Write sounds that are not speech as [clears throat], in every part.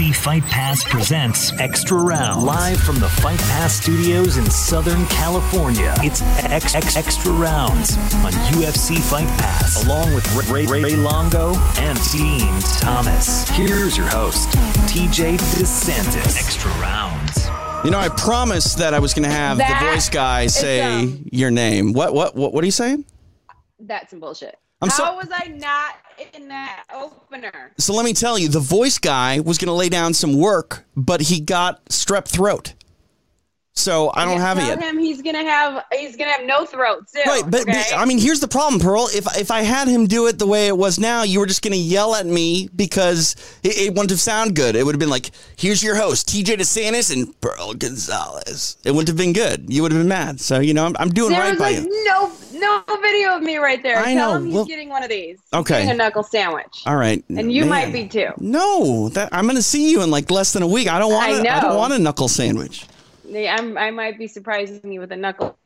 UFC Fight Pass presents Extra Round live from the Fight Pass studios in Southern California. It's X X Extra Rounds on UFC Fight Pass, along with Ray Ray, Ray Longo and Dean Thomas. Here's your host, TJ DeSantis. Extra Rounds. You know, I promised that I was going to have That the voice guy say dumb. your name. What? What? What? What are you saying? That's some bullshit. I'm How so- was I not in that opener? So let me tell you, the voice guy was going to lay down some work, but he got strep throat. So I don't Yeah, have it yet. him he's gonna have he's gonna have no throat too. Right, but, but. I mean, here's the problem, Pearl. If if I had him do it the way it was now, you were just going to yell at me because it, it wouldn't have sounded good. It would have been like, "Here's your host, TJ DeSantis and Pearl Gonzalez." It wouldn't have been good. You would have been mad. So you know, I'm, I'm doing there right was by like you. no no video of me right there. I Tell know. him he's Well- getting one of these. He's Okay. getting a knuckle sandwich. All right, And you might be too. No, that I'm going to see you in like less than a week. I don't want. I a- I don't want a knuckle sandwich. Yeah, I'm, I might be surprising you with a knuckle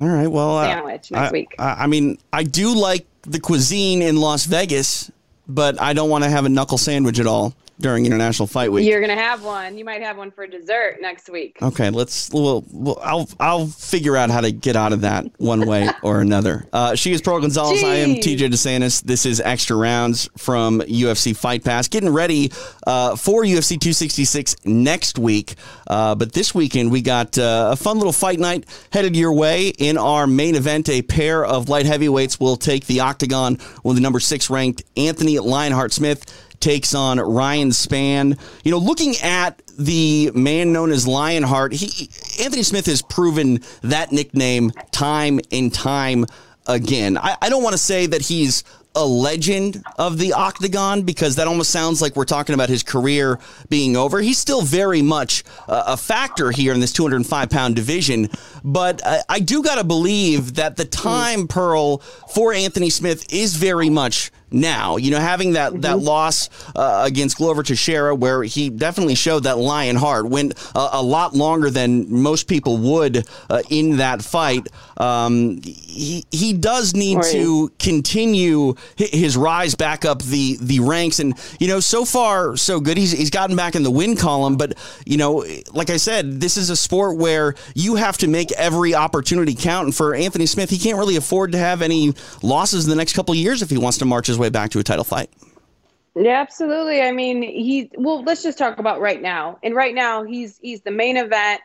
All right. Well, uh, sandwich next I, week. I, I mean, I do like the cuisine in Las Vegas, but I don't want to have a knuckle sandwich at all during International Fight Week. You're gonna have one. You might have one for dessert next week. Okay, let's. Well, well, I'll I'll figure out how to get out of that one way [laughs] or another. Uh, she is Pearl Gonzalez. I am Jeez. TJ DeSantis. This is extra rounds from UFC Fight Pass. Getting ready uh, for UFC 266 next week, uh, but this weekend we got uh, a fun little fight night headed your way. In our main event, a pair of light heavyweights will take the octagon with the number six ranked Anthony Lionheart Smith takes on Ryan Spann. You know, looking at the man known as Lionheart, he Anthony Smith has proven that nickname time and time again. I, I don't want to say that he's a legend of the octagon because that almost sounds like we're talking about his career being over. He's still very much a, factor here in this 205 pound division, but I do got to believe that the time, Pearl, for Anthony Smith is very much now. You know, having that that loss uh, against Glover Teixeira, where he definitely showed that lion heart, went a, a lot longer than most people would uh, in that fight. Um, he he does need Right. to continue his rise back up the the ranks, and you know, so far so good. He's he's gotten back in the win column, but you know, like I said, this is a sport where you have to make every opportunity count. And for Anthony Smith, he can't really afford to have any losses in the next couple of years if he wants to march his way back to a title fight. Yeah, absolutely. I mean, he well, let's just talk about right now. And right now, he's he's the main event.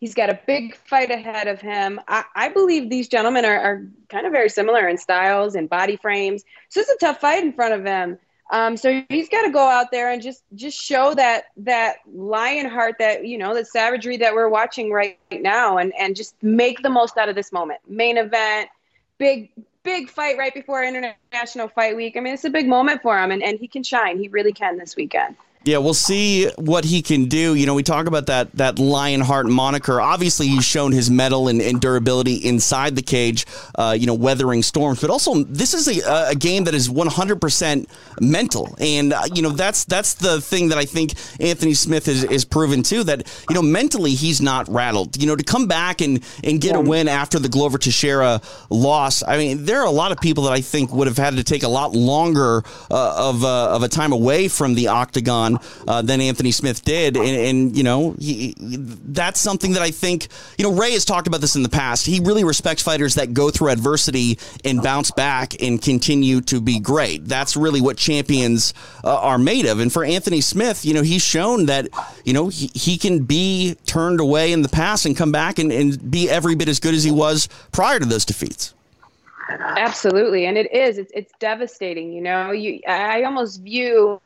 He's got a big fight ahead of him. I, I believe these gentlemen are, are kind of very similar in styles and body frames. So it's a tough fight in front of him. Um, so he's got to go out there and just just show that that lion heart, that you know, the savagery that we're watching right now, and and just make the most out of this moment. Main event, big big fight right before International Fight Week. I mean, it's a big moment for him, and, and he can shine. He really can this weekend. Yeah, we'll see what he can do. You know, we talk about that that Lionheart moniker. Obviously, he's shown his metal and, and durability inside the cage. Uh, you know, weathering storms, but also this is a, a game that is 100% mental, and uh, you know that's that's the thing that I think Anthony Smith has, is proven too. That you know mentally he's not rattled. You know, to come back and and get a win after the Glover Teixeira loss. I mean, there are a lot of people that I think would have had to take a lot longer uh, of uh, of a time away from the octagon uh, than Anthony Smith did, and, and you know he, that's something that I think you know Ray has talked about this in the past. He really respects fighters that go through adversity and bounce back and continue to be great. That's really what champions uh, are made of. And for Anthony Smith, you know he's shown that you know he, he can be turned away in the past and come back and, and be every bit as good as he was prior to those defeats. Absolutely, and it is. It's it's devastating. You know, you I almost view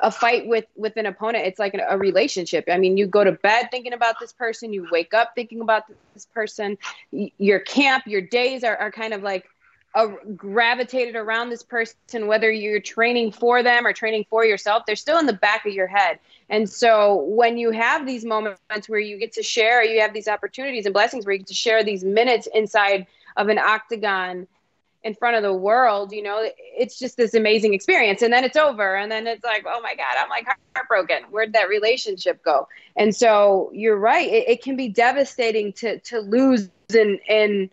a fight with with an opponent. It's like a relationship. I mean, you go to bed thinking about this person. You wake up thinking about this person. Y- Your camp, your days are, are kind of like uh, gravitated around this person. Whether you're training for them or training for yourself, they're still in the back of your head. And so when you have these moments where you get to share, you have these opportunities and blessings where you get to share these minutes inside of an octagon in front of the world, you know, it's just this amazing experience. And then it's over. And then it's like, oh my God, I'm like heartbroken. Where'd that relationship go? And so you're right. It, it can be devastating to, to lose and, and,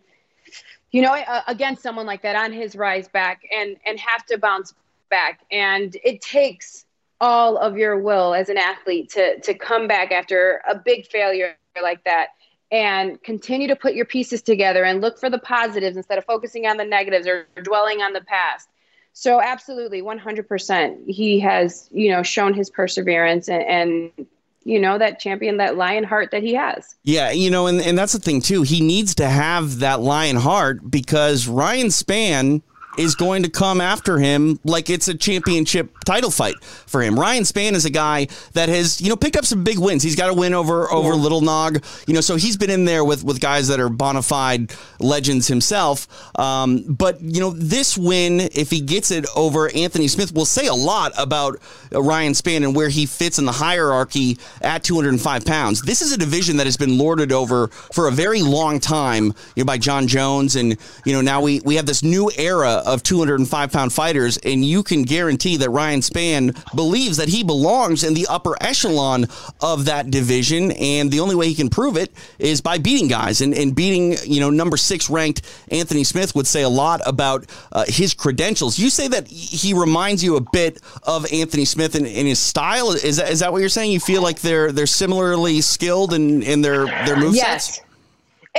you know, uh, against someone like that on his rise back and, and have to bounce back. And it takes all of your will as an athlete to to come back after a big failure like that and continue to put your pieces together and look for the positives instead of focusing on the negatives or dwelling on the past. So absolutely 100% he has, you know, shown his perseverance and, and you know that champion that lion heart that he has. Yeah you know and, and that's the thing too. He needs to have that lion heart because ryan spann is going to come after him like it's a championship title fight for him. Ryan Spann is a guy that has, you know, picked up some big wins. He's got a win over over Little Nog, you know, so he's been in there with with guys that are bona fide legends himself. Um, but you know, this win, if he gets it over Anthony Smith, will say a lot about Ryan Spann and where he fits in the hierarchy at 205 pounds. This is a division that has been lorded over for a very long time, you know, by Jon Jones, and you know, now we we have this new era of 205 pound fighters, and you can guarantee that Ryan Spann believes that he belongs in the upper echelon of that division. And the only way he can prove it is by beating guys and, and beating, you know, number six ranked Anthony Smith would say a lot about uh, his credentials. You say that he reminds you a bit of Anthony Smith in, in his style. Is that, is that what you're saying? You feel like they're they're similarly skilled in, in their their movesets? Yes.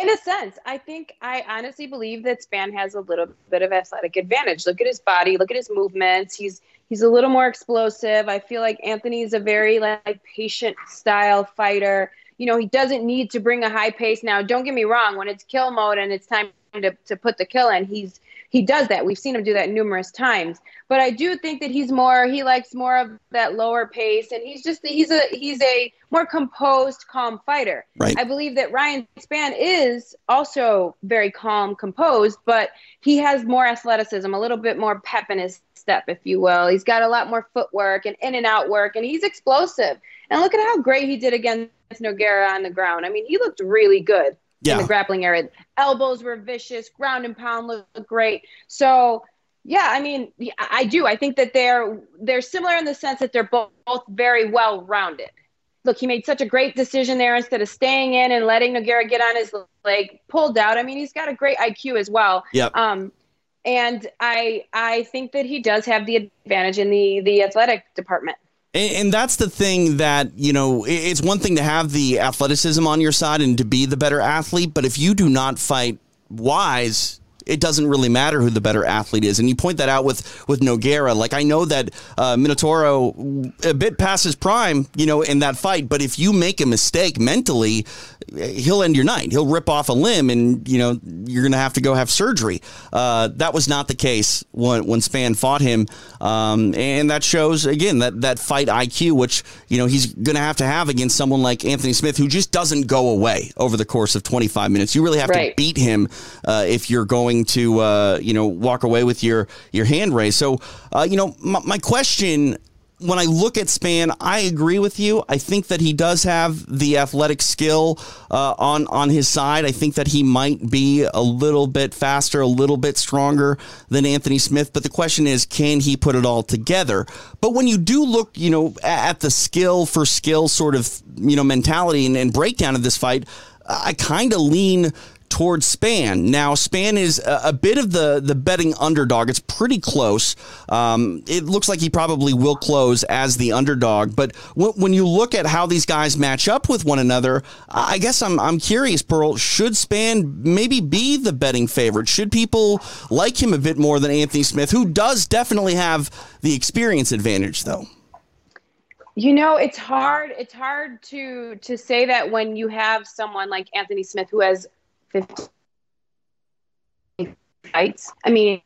In a sense, I think I honestly believe that Spann has a little bit of athletic advantage. Look at his body, look at his movements. He's he's a little more explosive. I feel like Anthony's a very like patient style fighter. You know, he doesn't need to bring a high pace. Now, don't get me wrong, when it's kill mode and it's time to, to put the kill in, he's he does that. We've seen him do that numerous times. But I do think that he's more he likes more of that lower pace and he's just he's a he's a more composed, calm fighter. Right. I believe that Ryan Spann is also very calm, composed, but he has more athleticism, a little bit more pep in his step, if you will. He's got a lot more footwork and in and out work, and he's explosive. And look at how great he did against Nogueira on the ground. I mean, he looked really good Yeah. in the grappling area. Elbows were vicious, ground and pound looked great. So yeah, I mean, I do. I think that they're they're similar in the sense that they're both, both very well rounded. Look, he made such a great decision there instead of staying in and letting Nogueira get on his leg, pulled out. I mean, he's got a great IQ as well. Yep. Um, and I I think that he does have the advantage in the the athletic department. And, and that's the thing that, you know, it's one thing to have the athleticism on your side and to be the better athlete, but if you do not fight wise, it doesn't really matter who the better athlete is. And you point that out with, with Nogueira. Like, I know that uh, Minotauro, a bit past his prime, you know, in that fight, but if you make a mistake mentally, he'll end your night. He'll rip off a limb and, you know, you're going to have to go have surgery. Uh, that was not the case when, when Spann fought him. Um, and that shows, again, that, that fight IQ, which, you know, he's going to have to have against someone like Anthony Smith, who just doesn't go away over the course of 25 minutes. You really have Right. to beat him uh, if you're going to, uh, you know, walk away with your, your hand raised. So, uh, you know, my, my question when I look at Spann, I agree with you. I think that he does have the athletic skill uh, on on his side. I think that he might be a little bit faster, a little bit stronger than Anthony Smith. But the question is, can he put it all together? But when you do look, you know, at the skill for skill sort of you know mentality and, and breakdown of this fight, I kind of lean towards Spann. Now, Spann is a, a bit of the the betting underdog. It's pretty close. Um, it looks like he probably will close as the underdog. But w- when you look at how these guys match up with one another, I guess I'm I'm curious, Pearl. Should Spann maybe be the betting favorite? Should people like him a bit more than Anthony Smith, who does definitely have the experience advantage, though? You know, it's hard. It's hard to to say that when you have someone like Anthony Smith who has 50 fights. I mean,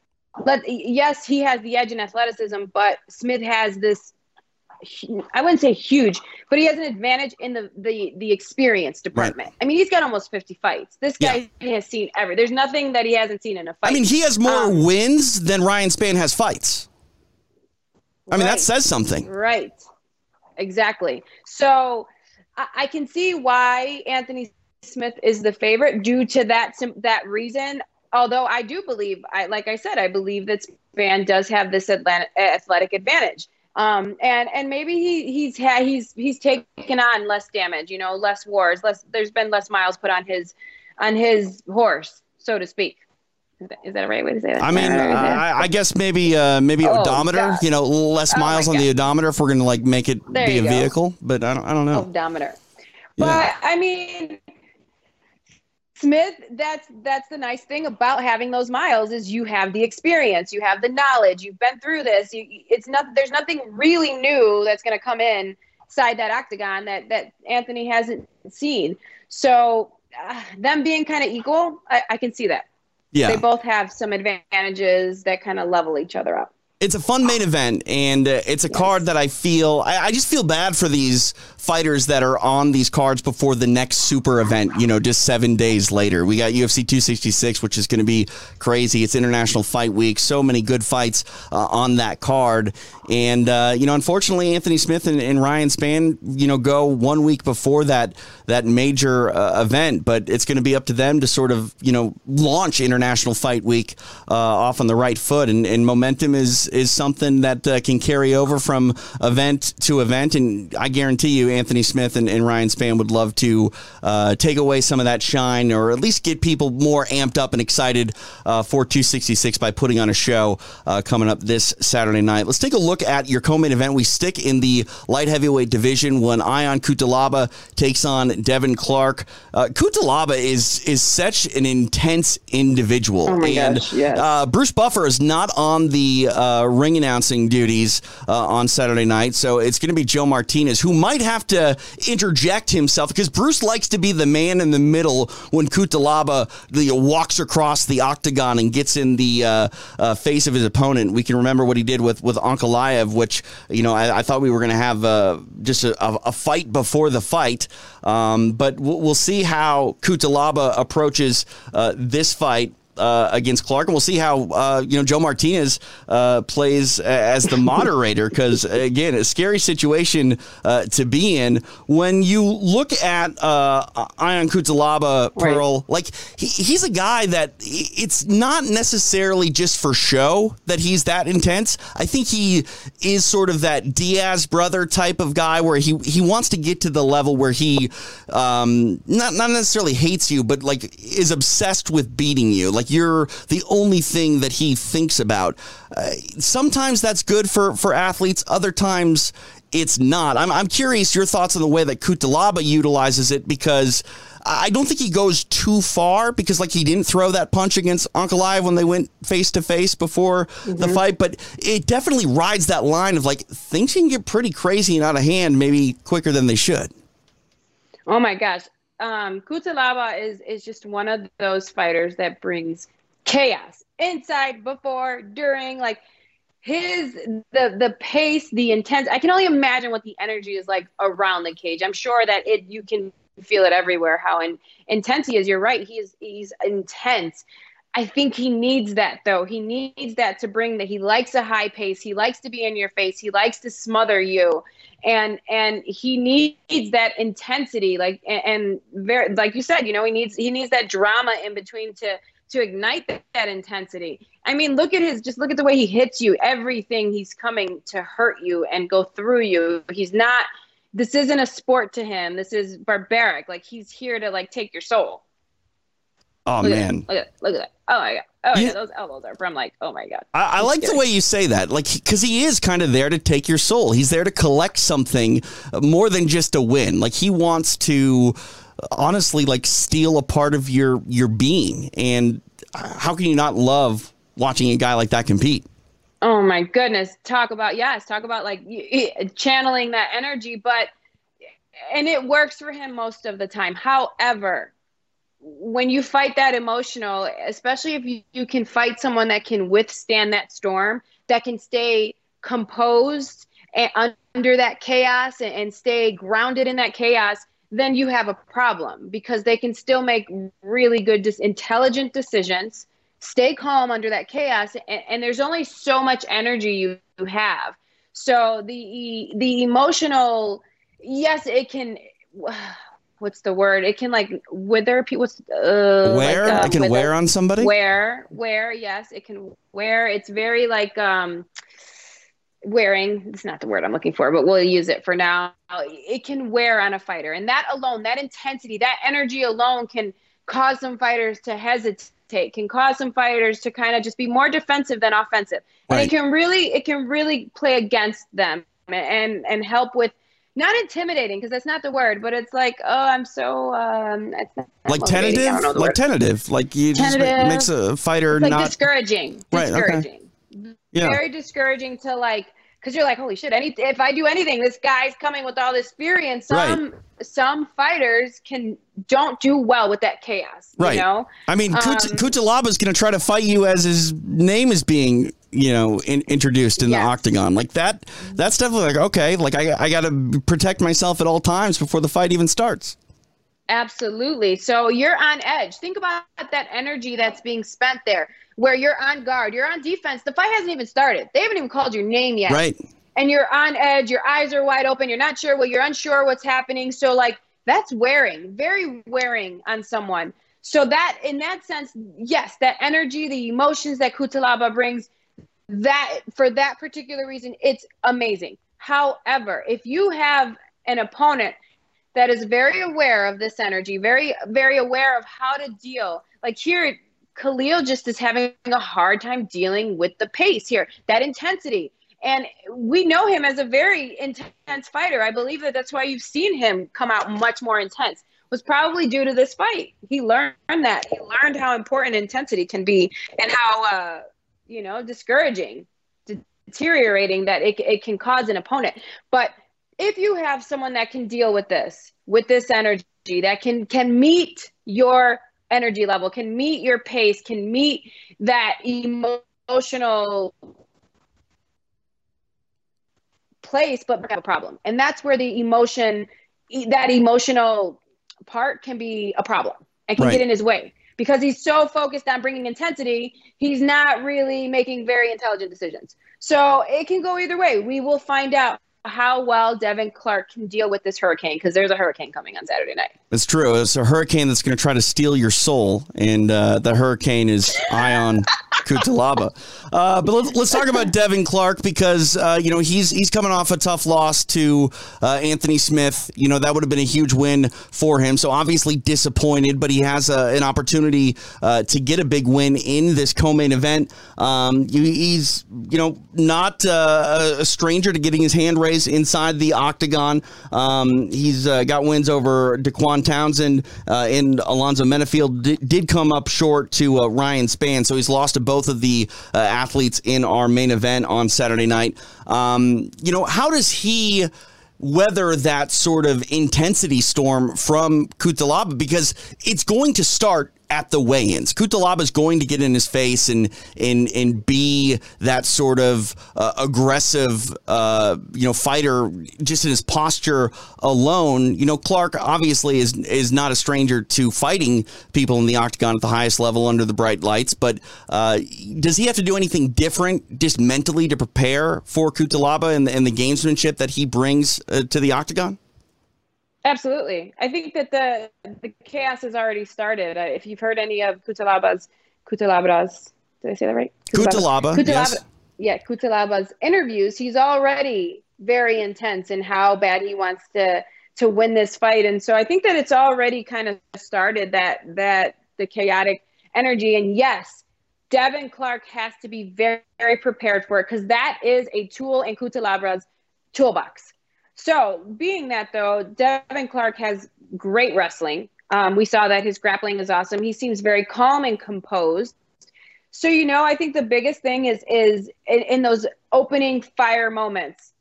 let yes, he has the edge in athleticism, but Smith has this I wouldn't say huge, but he has an advantage in the the the experience department. I mean, he's got almost 50 fights. This guy has seen every. There's nothing that he hasn't seen in a fight. I mean, he has more Um, wins than Ryan Spann has fights. I mean, that says something. Right. Exactly. So I, I can see why Anthony Smith is the favorite due to that that reason. Although I do believe, I like I said, I believe that Spann does have this Atlant- athletic advantage. Um, and and maybe he he's had he's he's taken on less damage, you know, less wars, less. There's been less miles put on his on his horse, so to speak. Is that, is that a right way to say that? I mean, I, I, guess maybe uh, maybe Oh, odometer. God. You know, less Oh, miles on the odometer if we're going to like make it There be a go. vehicle. But I don't. I don't know. odometer. But Yeah. I mean, Smith, that's that's the nice thing about having those miles is you have the experience, you have the knowledge, you've been through this. You, it's not there's nothing really new that's going to come in side that octagon that that Anthony hasn't seen. So uh, them being kind of equal, I, I can see that. Yeah. They both have some advantages that kind of level each other up. It's a fun main event, and uh, it's a card that I feel I, I just feel bad for these fighters that are on these cards before the next super event. You know, just seven days later, we got UFC 266, which is going to be crazy. It's International Fight Week, so many good fights uh, on that card, and uh, you know, unfortunately, Anthony Smith and, and Ryan Spann, you know, go one week before that that major uh, event, but it's going to be up to them to sort of you know launch International Fight Week uh, off on the right foot, and, and momentum is is something that uh, can carry over from event to event. And I guarantee you, Anthony Smith and, and Ryan Spann would love to uh, take away some of that shine, or at least get people more amped up and excited uh, for 266 by putting on a show uh, coming up this Saturday night. Let's take a look at your co-main event. We stick in the light heavyweight division when Ion Cutelaba takes on Devin Clark. Uh, Cutelaba is is such an intense individual, Oh my and gosh, yes. uh, Bruce Buffer is not on the uh, ring announcing duties uh, on Saturday night, so it's going to be Joe Martinez who might have to interject himself because Bruce likes to be the man in the middle when Cutelaba the, walks across the octagon and gets in the uh, uh, face of his opponent. We can remember what he did with with Ankalaev, which you know I, I thought we were going to have uh, just a, a, a fight before the fight, um, but we'll, we'll see how Cutelaba approaches uh, this fight uh, against Clark, and we'll see how uh, you know Joe Martinez uh, plays as the moderator. Because again, a scary situation uh, to be in when you look at uh, Ion Cutelaba Pearl. Like he, he's a guy that it's not necessarily just for show that he's that intense. I think he is sort of that Diaz brother type of guy where he he wants to get to the level where he um, not not necessarily hates you, but like is obsessed with beating you. Like you're the only thing that he thinks about. Uh, sometimes that's good for for athletes. Other times it's not. I'm I'm curious your thoughts on the way that Cutelaba utilizes it because. I don't think he goes too far because, like, he didn't throw that punch against Ankalaev when they went face to face before the fight. But it definitely rides that line of like things can get pretty crazy and out of hand, maybe quicker than they should. Oh my gosh. Um, Cutelaba is is just one of those fighters that brings chaos inside, before, during, like his the the pace, the intense. I can only imagine what the energy is like around the cage. I'm sure that it you can feel it everywhere. How in, intense he is. You're right. He's he's intense. I think he needs that though. He needs that to bring that. He likes a high pace. He likes to be in your face. He likes to smother you, and and he needs that intensity. Like and, and very like you said, you know, he needs he needs that drama in between to to ignite that, that intensity. I mean, look at his just look at the way he hits you. Everything he's coming to hurt you and go through you. He's not. This isn't a sport to him. This is barbaric. Like he's here to like take your soul. Oh Look man, at. Look at that. Look at that. Oh my god. Oh Yeah. those elbows are from like, oh my god. I, I like the way you say that, like because he is kind of there to take your soul. He's there to collect something more than just a win. Like he wants to honestly like steal a part of your your being. And uh, how can you not love watching a guy like that compete? Oh my goodness. Talk about yes, talk about like channeling that energy, but and it works for him most of the time. However, when you fight that emotional, especially if you, you can fight someone that can withstand that storm, that can stay composed and under that chaos and, and stay grounded in that chaos, then you have a problem because they can still make really good, dis- intelligent decisions, stay calm under that chaos, and, and there's only so much energy you, you have. So the the emotional, yes, it can. What's the word? It can like wither people. Uh, Wear? like, uh, I can wither- wear on somebody? Wear, wear, yes, it can wear. It's very like um wearing. It's not the word I'm looking for, but we'll use it for now. It can wear on a fighter, and that alone, that intensity, that energy alone, can cause some fighters to hesitate hesitate, can cause some fighters to kind of just be more defensive than offensive. And it can really it can really play against them and and help with not intimidating because that's not the word, but it's like, oh, I'm so um it's not Like motivating. I don't know tentative, like word. tentative, like you just ma- makes a fighter It's like not discouraging. Right, okay. Discouraging. yeah. Very discouraging to like because you're like, holy shit, any if I do anything, this guy's coming with all this fury, and some some fighters can don't do well with that chaos. Right. You know? I mean, Kut- Um, going to try to fight you as his name is being, you know, in, introduced in the octagon. Like that, that's definitely like okay. Like I, I got to protect myself at all times before the fight even starts. Absolutely. So you're on edge. Think about that energy that's being spent there, where you're on guard, you're on defense. The fight hasn't even started. They haven't even called your name yet. Right. And you're on edge. Your eyes are wide open. You're not sure what you're unsure what's happening. So like that's wearing, very wearing on someone. So that in that sense, yes, that energy, the emotions that Cutelaba brings, that for that particular reason, it's amazing. However, if you have an opponent that is very aware of this energy, very, very aware of how to deal. Like here, Khalil just is having a hard time dealing with the pace here, that intensity. And we know him as a very intense fighter. I believe that that's why you've seen him come out much more intense. Was probably due to this fight. He learned that. He learned how important intensity can be and how, uh, you know, discouraging, deteriorating that it, it can cause an opponent. But if you have someone that can deal with this with this energy that can can meet your energy level can meet your pace can meet that emotional place but have a problem and that's where the emotion that emotional part can be a problem and can Right. get in his way because he's so focused on bringing intensity he's not really making very intelligent decisions. So it can go either way. We will find out how well Devin Clark can deal with this hurricane because there's a hurricane coming on Saturday night. It's true. It's a hurricane that's going to try to steal your soul, and uh, the hurricane is Ion Cutelaba. [laughs] Uh, but let's, let's talk about Devin Clark because uh, you know he's he's coming off a tough loss to uh, Anthony Smith. You know that would have been a huge win for him. So obviously disappointed, but he has a, an opportunity uh, to get a big win in this co-main event. Um, he's you know not uh, a- a stranger to getting his hand raised inside the octagon. Um, he's uh, got wins over Dequan Townsend uh, and Alonzo Menifield. Did, did come up short to uh, Ryan Spann, so he's lost to both of the uh, athletes in our main event on Saturday night. Um, you know, how does he? weather that sort of intensity storm from Cutelaba because it's going to start at the weigh-ins. Cutelaba is going to get in his face and and and be that sort of uh, aggressive, uh, you know, fighter just in his posture alone. You know, Clark obviously is is not a stranger to fighting people in the octagon at the highest level under the bright lights. But uh, does he have to do anything different, just mentally, to prepare for Cutelaba and, and the gamesmanship that he brings uh, to the octagon? Absolutely. I think that the the chaos has already started. Uh, if you've heard any of Kutalaba's Kutalabras, did I say that right? Cutelaba, yes. Yeah, Cutelaba's interviews, he's already very intense in how bad he wants to to win this fight. And so I think that it's already kind of started that that the chaotic energy. And yes, Devin Clark has to be very, very prepared for it because that is a tool in Kutalabra's toolbox. So, being that though, Devin Clark has great wrestling. Um, we saw that his grappling is awesome. He seems very calm and composed. So, you know, I think the biggest thing is is in, in those opening fire moments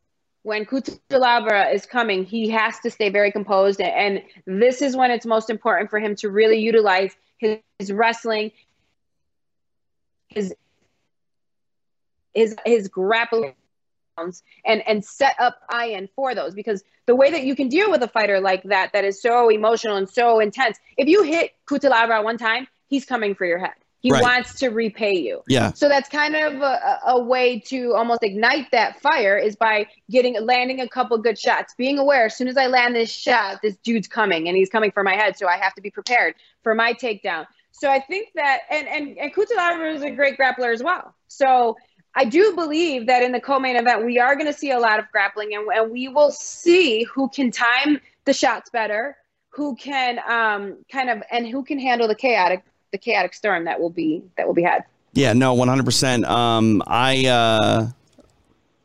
when Kutalabra is coming, he has to stay very composed. And, and this is when it's most important for him to really utilize his, his wrestling, his his his grappling and and set up Ian for those. Because the way that you can deal with a fighter like that that is so emotional and so intense if you hit Kutalabra one time he's coming for your head. He Right. wants to repay you. Yeah. so that's kind of a, a way to almost ignite that fire is by getting landing a couple good shots being aware as soon as I land this shot this dude's coming and he's coming for my head so I have to be prepared for my takedown. So I think that and and and Kutalabra is a great grappler as well. So I do believe that in the co-main event, we are going to see a lot of grappling, and, and we will see who can time the shots better, who can um, kind of, and who can handle the chaotic the chaotic storm that will be that will be had. Yeah, no, one hundred percent. Um, I uh,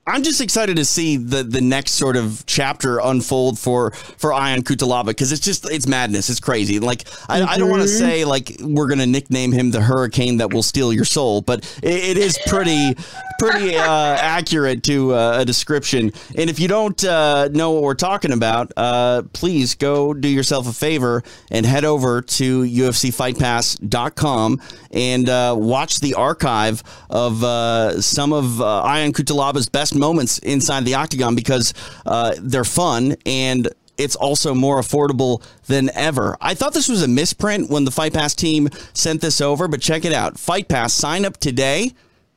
I'm just excited to see the the next sort of chapter unfold for for Ion Cutelaba because it's just it's madness. It's crazy. Like I, I don't want to say like we're gonna nickname him the hurricane that will steal your soul, but it, it is pretty pretty uh, accurate to uh, a description. And if you don't uh, know what we're talking about, uh, please go do yourself a favor and head over to UFCFightPass.com and uh, watch the archive of uh, some of uh, Ion Cutelaba's best moments inside the octagon because uh, they're fun and it's also more affordable than ever. I thought this was a misprint when the Fight Pass team sent this over, but check it out. Fight Pass, sign up today.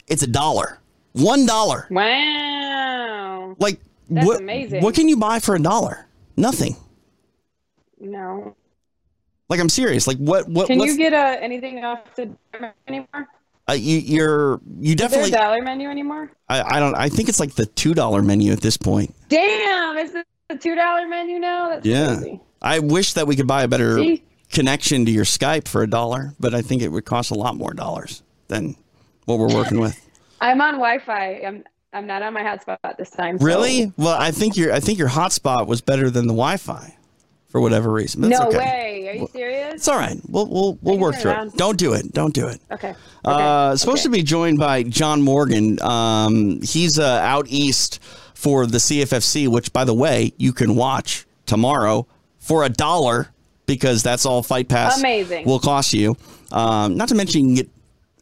It's a dollar. One dollar. Wow. Like That's what, amazing. What can you buy for a dollar? Nothing. No. Like I'm serious. Like what what Can you get uh, anything off the anymore? Uh, you you're you definitely Is there a dollar menu anymore? I, I don't I think it's like the two dollar menu at this point. Damn, is it the two dollar menu now? That's Yeah. crazy. I wish that we could buy a better See? connection to your Skype for a dollar, but I think it would cost a lot more dollars than what we're working with. [laughs] I'm on Wi-Fi. I'm I'm not on my hotspot this time. so- Really? Well, I think your I think your hotspot was better than the Wi-Fi for whatever reason. That's no okay. way. Are you serious? It's all right. We'll we'll we'll work through it it. Don't do it. Don't do it. Okay. Uh, Okay. supposed Okay. to be joined by John Morgan. Um, he's uh, out east for the CFFC, which, by the way, you can watch tomorrow for a dollar because that's all Fight Pass Amazing. will cost you. Um, not to mention, you can get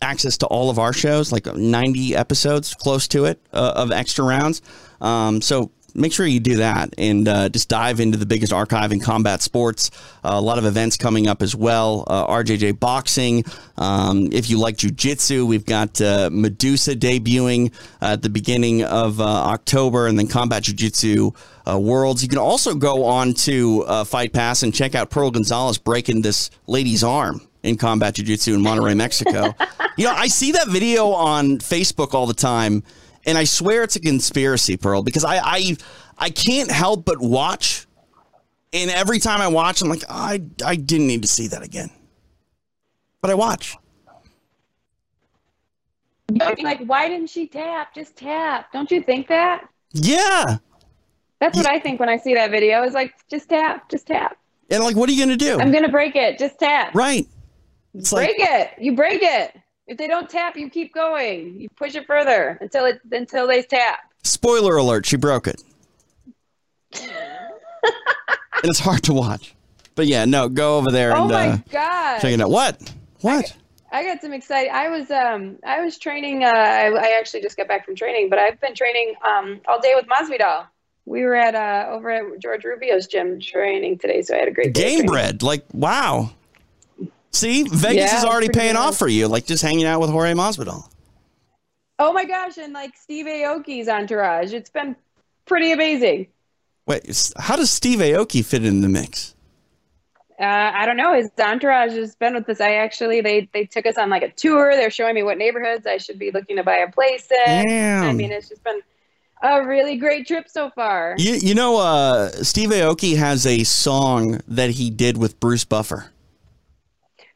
access to all of our shows, like 90 episodes, close to it, uh, of extra rounds. Um, so make sure you do that and uh, just dive into the biggest archive in combat sports. Uh, a lot of events coming up as well. Uh, RJJ Boxing. Um, if you like jujitsu, we've got uh, Medusa debuting at the beginning of uh, October, and then Combat Jiu-Jitsu uh, Worlds. You can also go on to uh, Fight Pass and check out Pearl Gonzalez breaking this lady's arm in combat jiu-jitsu in Monterrey, Mexico. [laughs] you know, I see that video on Facebook all the time, and I swear it's a conspiracy, Pearl, because I I, I can't help but watch, and every time I watch, I'm like, oh, I I didn't need to see that again, but I watch. You'd be like, why didn't she tap? Just tap. Don't you think that? Yeah, That's what I think when I see that video. Is like, just tap, just tap. and like, what are you gonna do? I'm gonna break it. Just tap. right. It's like, break it. You break it. If they don't tap, you keep going. You push it further until it until they tap. spoiler alert, she broke it. [laughs] and it's hard to watch. But yeah, no, go over there Oh and my uh, god! check it out. What? What? I got some exciting. I was um I was training. Uh, I, I actually just got back from training, but I've been training um all day with Masvidal. We were at uh over at George Rubio's gym training today, so I had a great day Game bread. Like, wow. See, Vegas Yeah, is already paying good. off for you. Like just hanging out with Jorge Masvidal. Oh my gosh! And like Steve Aoki's entourage, it's been pretty amazing. Wait, how does Steve Aoki fit in the mix? Uh, I don't know. His entourage has been with us. I actually they they took us on like a tour. They're showing me what neighborhoods I should be looking to buy a place in. Damn. I mean, it's just been a really great trip so far. You, you know, uh, Steve Aoki has a song that he did with Bruce Buffer.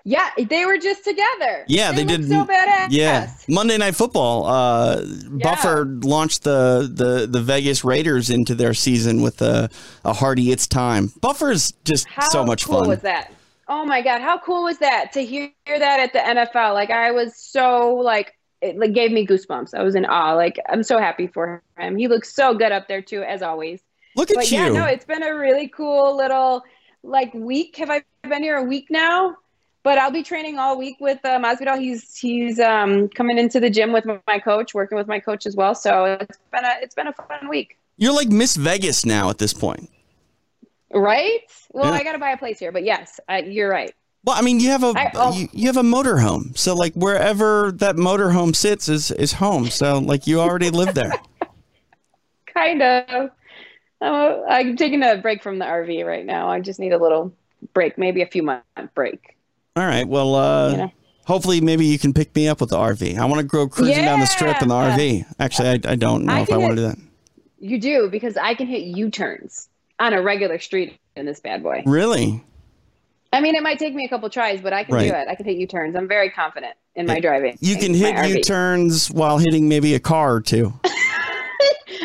Yeah, they were just together. Yeah, they, look did. so badass. Yeah, Monday Night Football. Uh, Buffer launched the, the the Vegas Raiders into their season with a, a hearty "It's time." Buffer's just How so much cool fun. was that? Oh my god, how cool was that to hear that at the NFL? Like I was so like it like gave me goosebumps. I was in awe. Like I'm so happy for him. He looks so good up there too, as always. Look at But you. yeah, no, it's been a really cool little like week. Have I been here a week now? But I'll be training all week with uh, Masvidal. He's he's um, coming into the gym with my coach, working with my coach as well. So it's been a it's been a fun week, You're like Miss Vegas now at this point. right? Well, Yeah. I got to buy a place here, but yes, uh, you're right. Well, I mean, you have a I- oh. you, you have a motorhome, so like wherever that motorhome sits is is home. So like you already live there. [laughs] Kind of. I'm, I'm taking a break from the RV right now. I just need a little break, maybe a few month break. All right. Well, uh, know. hopefully, maybe you can pick me up with the RV. I want to go cruising down the strip in the RV. Actually, I, I don't know I if I want to do that. You do because I can hit U turns on a regular street in this bad boy. Really? I mean, it might take me a couple tries, but I can Right. do it. I can hit U turns. I'm very confident in my driving. You can hit U turns while hitting maybe a car or two. [laughs]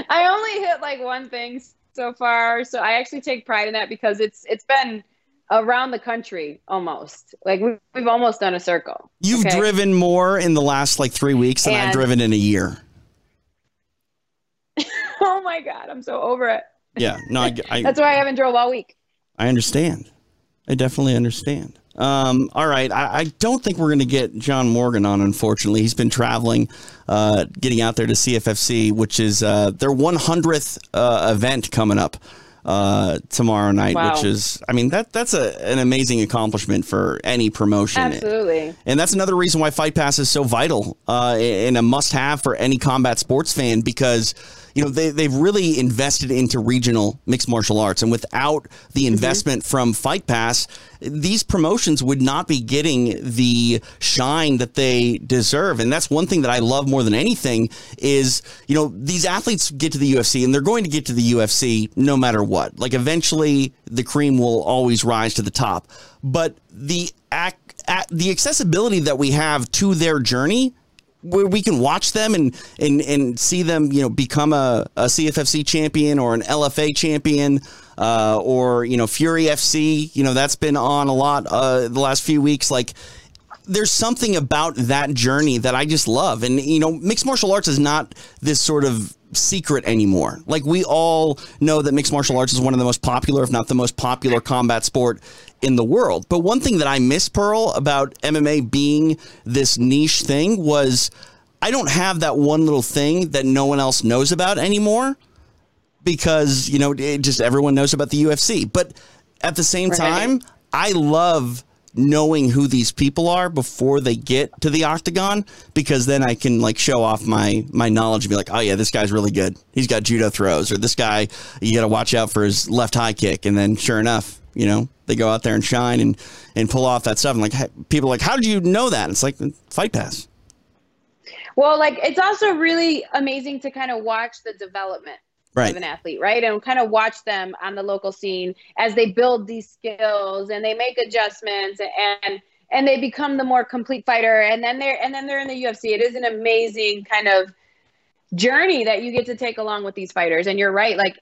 I only hit like one thing so far, so I actually take pride in that because it's it's been around the country almost. Like we- we've almost done a circle. You've okay? driven more in the last like three weeks than I've driven in a year. [laughs] Oh my god, I'm so over it. Yeah, no, I, I, [laughs] That's why I haven't drove all week. I understand. I definitely understand. Um, all right. I, I don't think we're going to get John Morgan on, unfortunately. He's been traveling, uh, getting out there to CFFC, which is uh, their 100th uh, event coming up uh, tomorrow night, Wow. which is, I mean, that that's a, an amazing accomplishment for any promotion. Absolutely. And that's another reason why Fight Pass is so vital uh, and a must have for any combat sports fan because, you know, they, they've really invested into regional mixed martial arts. And without the mm-hmm. investment from Fight Pass, these promotions would not be getting the shine that they deserve. And that's one thing that I love more than anything is, you know, these athletes get to the UFC and they're going to get to the UFC no matter what. Like eventually the cream will always rise to the top. But the ac- a- the accessibility that we have to their journey where we can watch them and and and see them you know become a, a CFFC champion or an LFA champion uh, or you know Fury FC you know that's been on a lot uh, the last few weeks like there's something about that journey that I just love. And, you know, mixed martial arts is not this sort of secret anymore. Like, we all know that mixed martial arts is one of the most popular, if not the most popular combat sport in the world. But one thing that I miss, Pearl, about MMA being this niche thing was I don't have that one little thing that no one else knows about anymore because you know it just everyone knows about the UFC. But at the same Right. time, I love knowing who these people are before they get to the octagon because then I can like show off my my knowledge and be like, oh yeah, this guy's really good. He's got judo throws, or this guy you got to watch out for his left high kick. And then sure enough, you know they go out there and shine and and pull off that stuff. And like people are like, how did you know that? It's like fight pass. Well, like it's also really amazing to kind of watch the development Right. of an athlete, right? And kind of watch them on the local scene as they build these skills and they make adjustments and and they become the more complete fighter and then they're and then they're in the UFC. It is an amazing kind of journey that you get to take along with these fighters. And you're right, like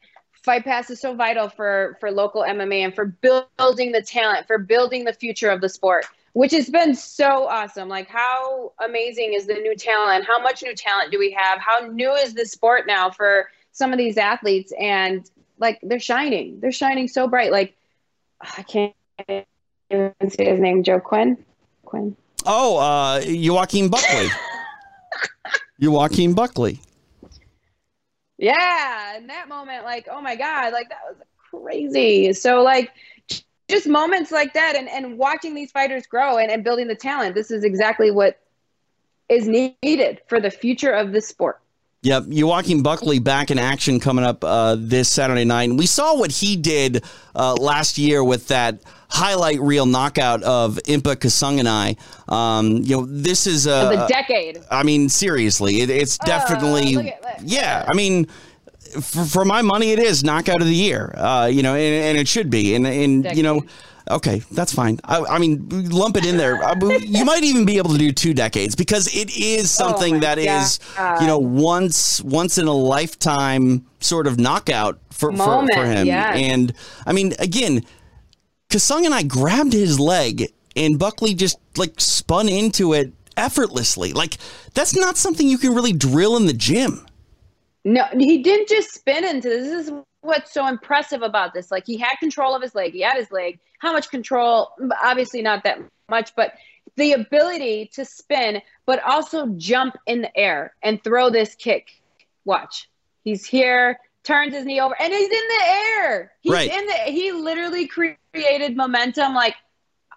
Fight Pass is so vital for for local MMA and for building the talent, for building the future of the sport, which has been so awesome. Like how amazing is the new talent? How much new talent do we have? How new is the sport now for some of these athletes? And like they're shining. They're shining so bright. Like I can't even say his name, Joe Quinn. Quinn. Oh, uh, Joaquin Buckley. [laughs] Joaquin Buckley. Yeah, in that moment, like, oh my God, like that was crazy. So like just moments like that and, and watching these fighters grow and, and building the talent, this is exactly what is needed for the future of this sport. Yep, Joaquin Buckley back in action coming up uh, this Saturday night. And we saw what he did uh, last year with that highlight reel knockout of Impa Kasanganay. Um, you know, this is Of the a. decade. I mean, seriously, it, it's definitely. Oh, look yeah, I mean, for, for my money, it is knockout of the year. Uh, you know, and, and it should be. And and you know, okay, that's fine. I, I mean, lump it in there. You might even be able to do two decades because it is something Oh that is, God. you know, once once in a lifetime sort of knockout for for, for him. yes. And I mean, again, Kasanganay grabbed his leg, and Buckley just like spun into it effortlessly. Like that's not something you can really drill in the gym. No, he didn't just spin into this. This is what's so impressive about this. Like he had control of his leg. He had his leg. How much control? Obviously not that much, but the ability to spin, but also jump in the air and throw this kick. Watch. He's here, turns his knee over, and he's in the air. He's Right. in the he literally created momentum like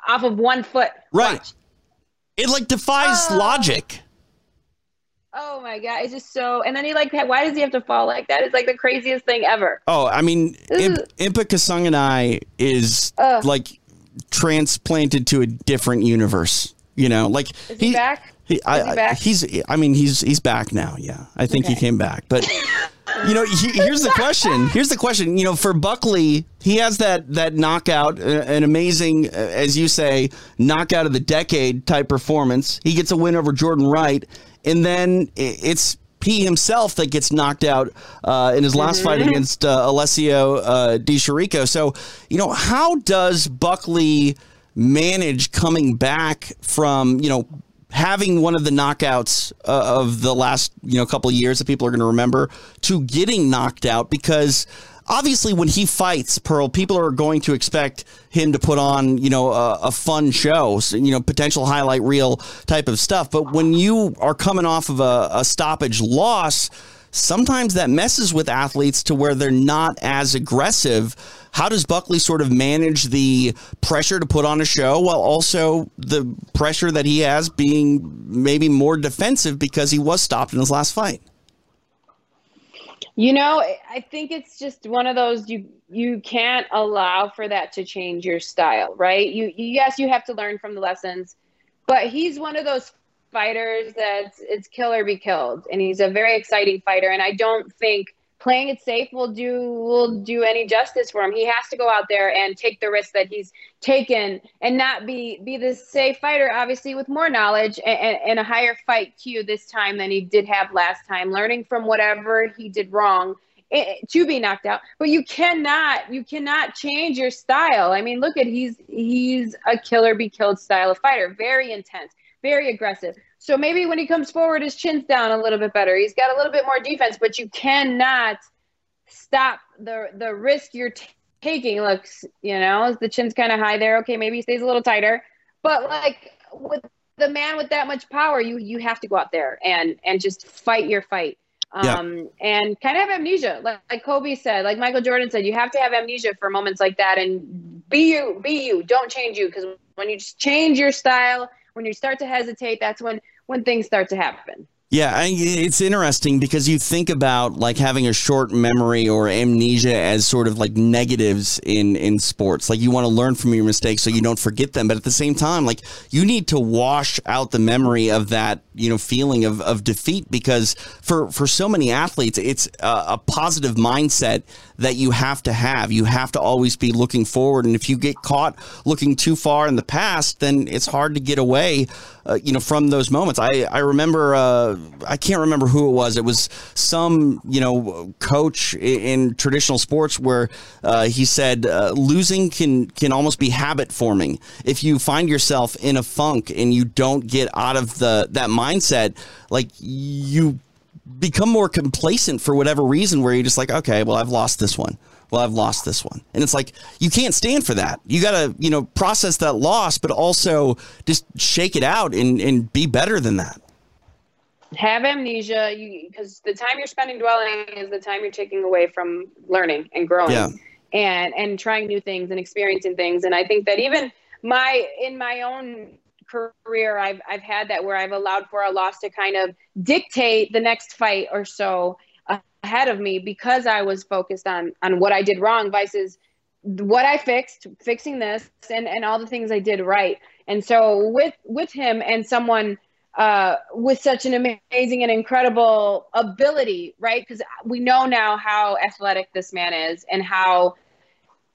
off of one foot. Right. Watch. It like defies Oh. logic. Oh my god, it's just so and then he like why does he have to fall like that? It's like the craziest thing ever. Oh, I mean, Imp, Impa Kasanganay is Ugh. like transplanted to a different universe. You know, like Is he back? He, I, he's. I mean, he's he's back now. Yeah, I think okay. he came back. But you know, he, here's the question. Here's the question. You know, for Buckley, he has that that knockout, an amazing, uh, as you say, knockout of the decade type performance. He gets a win over Jordan Wright, and then it's he himself that gets knocked out uh, in his last mm-hmm. fight against uh, Alessio uh, Di Chirico. So, you know, how does Buckley manage coming back from you know having one of the knockouts uh, of the last you know couple years that people are going to remember to getting knocked out because obviously when he fights Pearl, people are going to expect him to put on, you know, a, a, fun show, you know, potential highlight reel type of stuff. But when you are coming off of a, a stoppage loss, sometimes that messes with athletes to where they're not as aggressive. How does Buckley sort of manage the pressure to put on a show while also the pressure that he has being maybe more defensive because he was stopped in his last fight? You know, I think it's just one of those you you can't allow for that to change your style, right? You yes, you have to learn from the lessons, but he's one of those fighters that's it's kill or be killed, and he's a very exciting fighter. And I don't think playing it safe will do will do any justice for him. He has to go out there and take the risk that he's taken and not be be the safe fighter, obviously with more knowledge and, and a higher fight IQ this time than he did have last time, learning from whatever he did wrong eh, to be knocked out. But you cannot you cannot change your style. I mean look at he's he's a killer be killed style of fighter. Very intense very aggressive. So maybe when he comes forward, his chin's down a little bit better. He's got a little bit more defense, but you cannot stop the the risk you're t- taking. Looks, you know, the chin's kind of high there. Okay, maybe he stays a little tighter, but like with the man with that much power, you you have to go out there and and just fight your fight. Um, yeah. and kind of have amnesia, like, like Kobe said, like Michael Jordan said, you have to have amnesia for moments like that and be you, be you. Don't change you because when you just change your style when you start to hesitate, that's when when things start to happen. Yeah, it's interesting because you think about like having a short memory or amnesia as sort of like negatives in in sports. Like you want to learn from your mistakes so you don't forget them, but at the same time, like you need to wash out the memory of that you know feeling of, of defeat because for for so many athletes, it's a, a positive mindset that you have to have. You have to always be looking forward, and if you get caught looking too far in the past, then it's hard to get away uh, you know, from those moments. I, I remember, uh, I can't remember who it was. It was some, you know, coach in, in traditional sports where uh, he said uh, losing can, can almost be habit forming. If you find yourself in a funk and you don't get out of the, that mindset, like you become more complacent for whatever reason where you're just like, okay, well, I've lost this one well, I've lost this one. And it's like, you can't stand for that. You got to, you know, process that loss, but also just shake it out and, and be better than that. Have amnesia because the time you're spending dwelling is the time you're taking away from learning and growing yeah. and, and trying new things and experiencing things. And I think that even my, in my own career, I've, I've had that where I've allowed for a loss to kind of dictate the next fight or so ahead of me because I was focused on on what I did wrong versus what I fixed, fixing this, and and all the things I did right. And so with with him and someone uh, with such an amazing and incredible ability, right? Because we know now how athletic this man is and how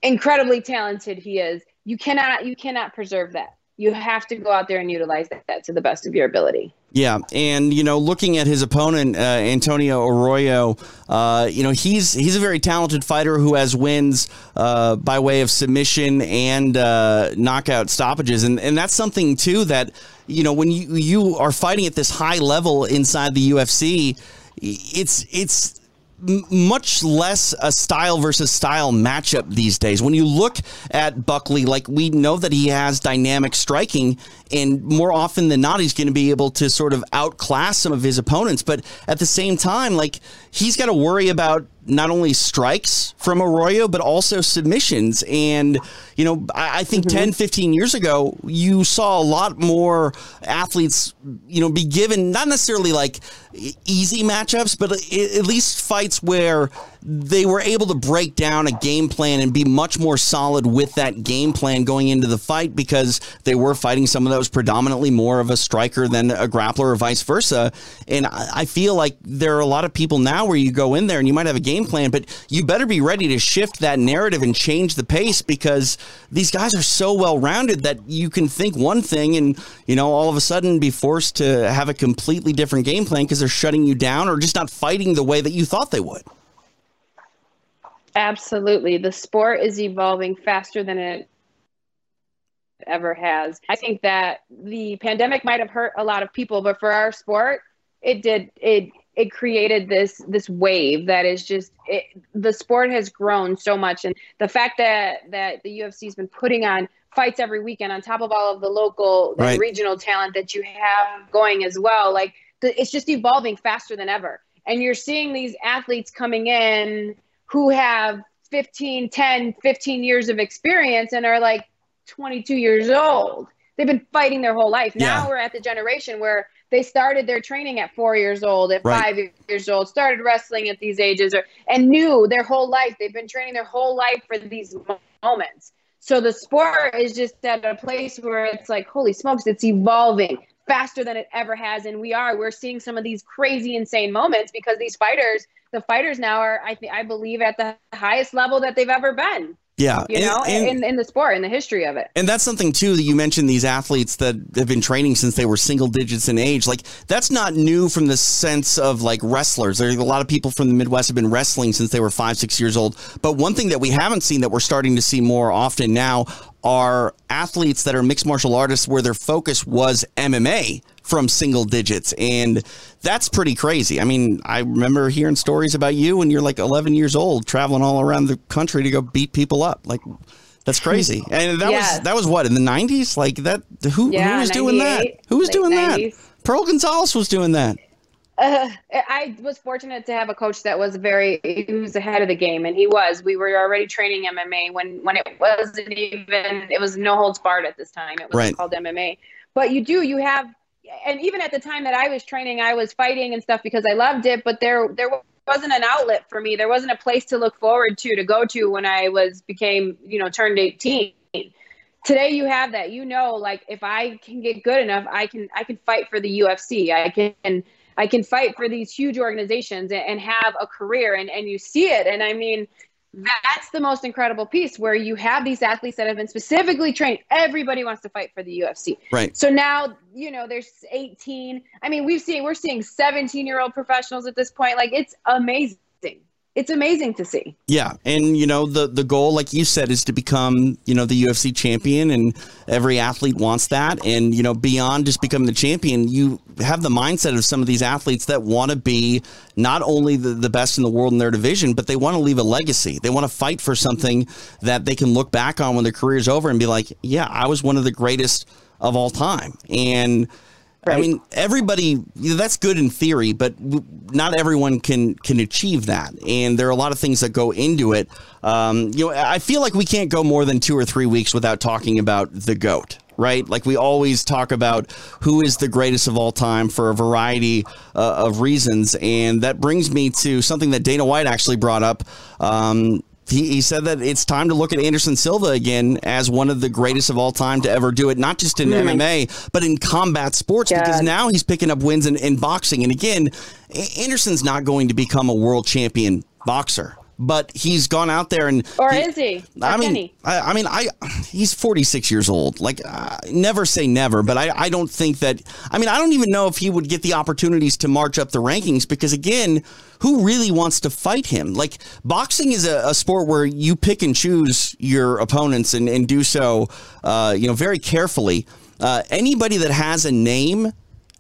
incredibly talented he is. You cannot you cannot preserve that. You have to go out there and utilize that, that to the best of your ability. Yeah, and you know, looking at his opponent uh, Antonio Arroyo, uh, you know he's he's a very talented fighter who has wins uh, by way of submission and uh, knockout stoppages, and and that's something too that you know when you you are fighting at this high level inside the UFC, it's it's much less a style versus style matchup these days. When you look at Buckley, like we know that he has dynamic striking, and more often than not, he's going to be able to sort of outclass some of his opponents. But at the same time, like he's got to worry about not only strikes from Arroyo, but also submissions. And, you know, I, I think mm-hmm. 10, 15 years ago, you saw a lot more athletes, you know, be given not necessarily like easy matchups, but at least fights where they were able to break down a game plan and be much more solid with that game plan going into the fight because they were fighting someone that was predominantly more of a striker than a grappler or vice versa. And I feel like there are a lot of people now where you go in there and you might have a game plan, but you better be ready to shift that narrative and change the pace because these guys are so well rounded that you can think one thing and, you know, all of a sudden be forced to have a completely different game plan because they're shutting you down or just not fighting the way that you thought they would. Absolutely. The sport is evolving faster than it ever has. I think that the pandemic might have hurt a lot of people, but for our sport, it did it it created this this wave that is just it, the sport has grown so much and the fact that that the UFC has been putting on fights every weekend on top of all of the local right. and regional talent that you have going as well like the, it's just evolving faster than ever and you're seeing these athletes coming in who have 15, 10, 15 years of experience and are like 22 years old. They've been fighting their whole life. Now yeah. we're at the generation where they started their training at four years old, at right. five years old, started wrestling at these ages, or, and knew their whole life. They've been training their whole life for these moments. So the sport is just at a place where it's like, holy smokes, it's evolving faster than it ever has. And we are, we're seeing some of these crazy, insane moments because these fighters the fighters now are, I think, I believe, at the highest level that they've ever been. Yeah, you know, and, in, in the sport, in the history of it. And that's something too that you mentioned these athletes that have been training since they were single digits in age. Like that's not new from the sense of like wrestlers. There's a lot of people from the Midwest have been wrestling since they were five, six years old. But one thing that we haven't seen that we're starting to see more often now are athletes that are mixed martial artists where their focus was MMA from single digits. And that's pretty crazy. I mean, I remember hearing stories about you when you're like 11 years old, traveling all around the country to go beat people up. Like, that's crazy. [laughs] And that yeah. was that was what in the 90s? Like that who, yeah, who was doing that? Who was doing 90s. that? Pearl Gonzalez was doing that. Uh, I was fortunate to have a coach that was very he was ahead of the game, and he was. We were already training MMA when when it wasn't even it was no holds barred at this time. It was right. called MMA. But you do you have, and even at the time that I was training, I was fighting and stuff because I loved it. But there there wasn't an outlet for me. There wasn't a place to look forward to to go to when I was became you know turned eighteen today you have that you know like if i can get good enough i can i can fight for the ufc i can I can fight for these huge organizations and, and have a career and, and you see it. And I mean, that's the most incredible piece where you have these athletes that have been specifically trained. Everybody wants to fight for the UFC. Right. So now, you know, there's 18. I mean, we've seen, we're seeing 17 year old professionals at this point. Like, it's amazing it's amazing to see. Yeah, and you know the the goal, like you said, is to become you know the UFC champion, and every athlete wants that. And you know beyond just becoming the champion, you have the mindset of some of these athletes that want to be not only the, the best in the world in their division, but they want to leave a legacy. They want to fight for something that they can look back on when their career is over and be like, yeah, I was one of the greatest of all time, and Right. I mean, everybody that's good in theory, but not everyone can can achieve that, and there are a lot of things that go into it. Um, you know, I feel like we can't go more than two or three weeks without talking about the goat. Right, like we always talk about who is the greatest of all time for a variety uh, of reasons, and that brings me to something that Dana White actually brought up. Um, he, he said that it's time to look at Anderson Silva again as one of the greatest of all time to ever do it, not just in mm-hmm. MMA, but in combat sports, God. because now he's picking up wins in, in boxing. And again, Anderson's not going to become a world champion boxer but he's gone out there and or he, is he? Or I mean, he? I, I, mean, I he's 46 years old. Like, uh, never say never, but I, I don't think that. I mean, I don't even know if he would get the opportunities to march up the rankings because again, who really wants to fight him? Like, boxing is a, a sport where you pick and choose your opponents and and do so, uh, you know, very carefully. Uh, anybody that has a name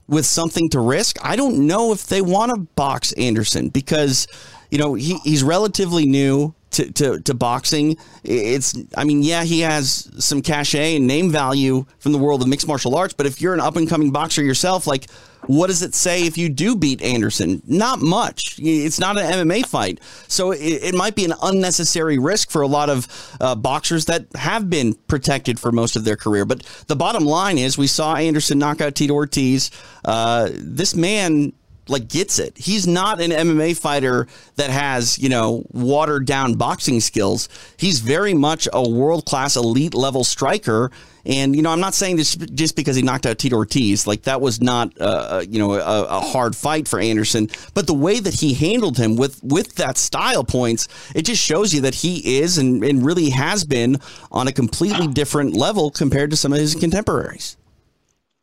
with something to risk, I don't know if they want to box Anderson because you know, he, he's relatively new to, to, to boxing. It's, I mean, yeah, he has some cachet and name value from the world of mixed martial arts, but if you're an up and coming boxer yourself, like, what does it say if you do beat Anderson? Not much. It's not an MMA fight. So it, it might be an unnecessary risk for a lot of uh, boxers that have been protected for most of their career. But the bottom line is we saw Anderson knock out Tito Ortiz. Uh, this man like gets it. He's not an MMA fighter that has, you know, watered down boxing skills. He's very much a world class elite level striker. And, you know, I'm not saying this just because he knocked out Tito Ortiz. Like, that was not, uh, uh, you know, a, a, hard fight for Anderson. But the way that he handled him with, with that style points, it just shows you that he is and, and really has been on a completely different level compared to some of his contemporaries.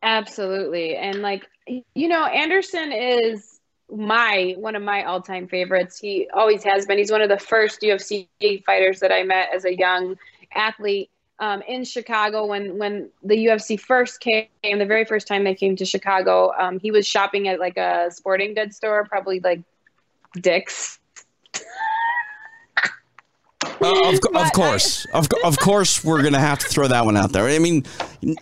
Absolutely. And, like, you know, Anderson is my one of my all-time favorites. He always has been. He's one of the first UFC fighters that I met as a young athlete um, in Chicago when when the UFC first came. The very first time they came to Chicago, um, he was shopping at like a sporting goods store, probably like Dick's. Uh, of, of, course, of, of course, we're gonna have to throw that one out there. I mean,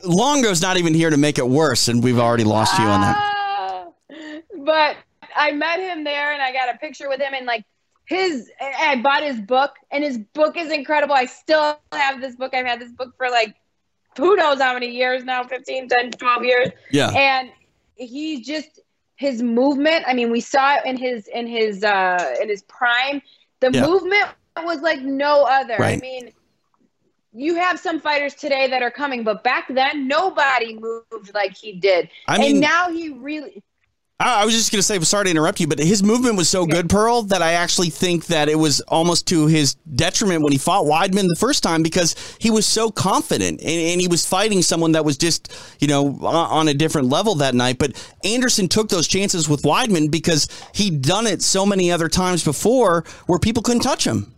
Longo's not even here to make it worse, and we've already lost you on that. Uh, but I met him there, and I got a picture with him, and like his, I bought his book, and his book is incredible. I still have this book. I've had this book for like who knows how many years now 15 10 12 years yeah and he just his movement i mean we saw it in his in his uh in his prime the yeah. movement was like no other. Right. I mean, you have some fighters today that are coming, but back then nobody moved like he did. I mean, and now he really I was just going to say, sorry to interrupt you, but his movement was so good, Pearl, that I actually think that it was almost to his detriment when he fought Weidman the first time because he was so confident and, and he was fighting someone that was just, you know, on a different level that night. But Anderson took those chances with Weidman because he'd done it so many other times before where people couldn't touch him.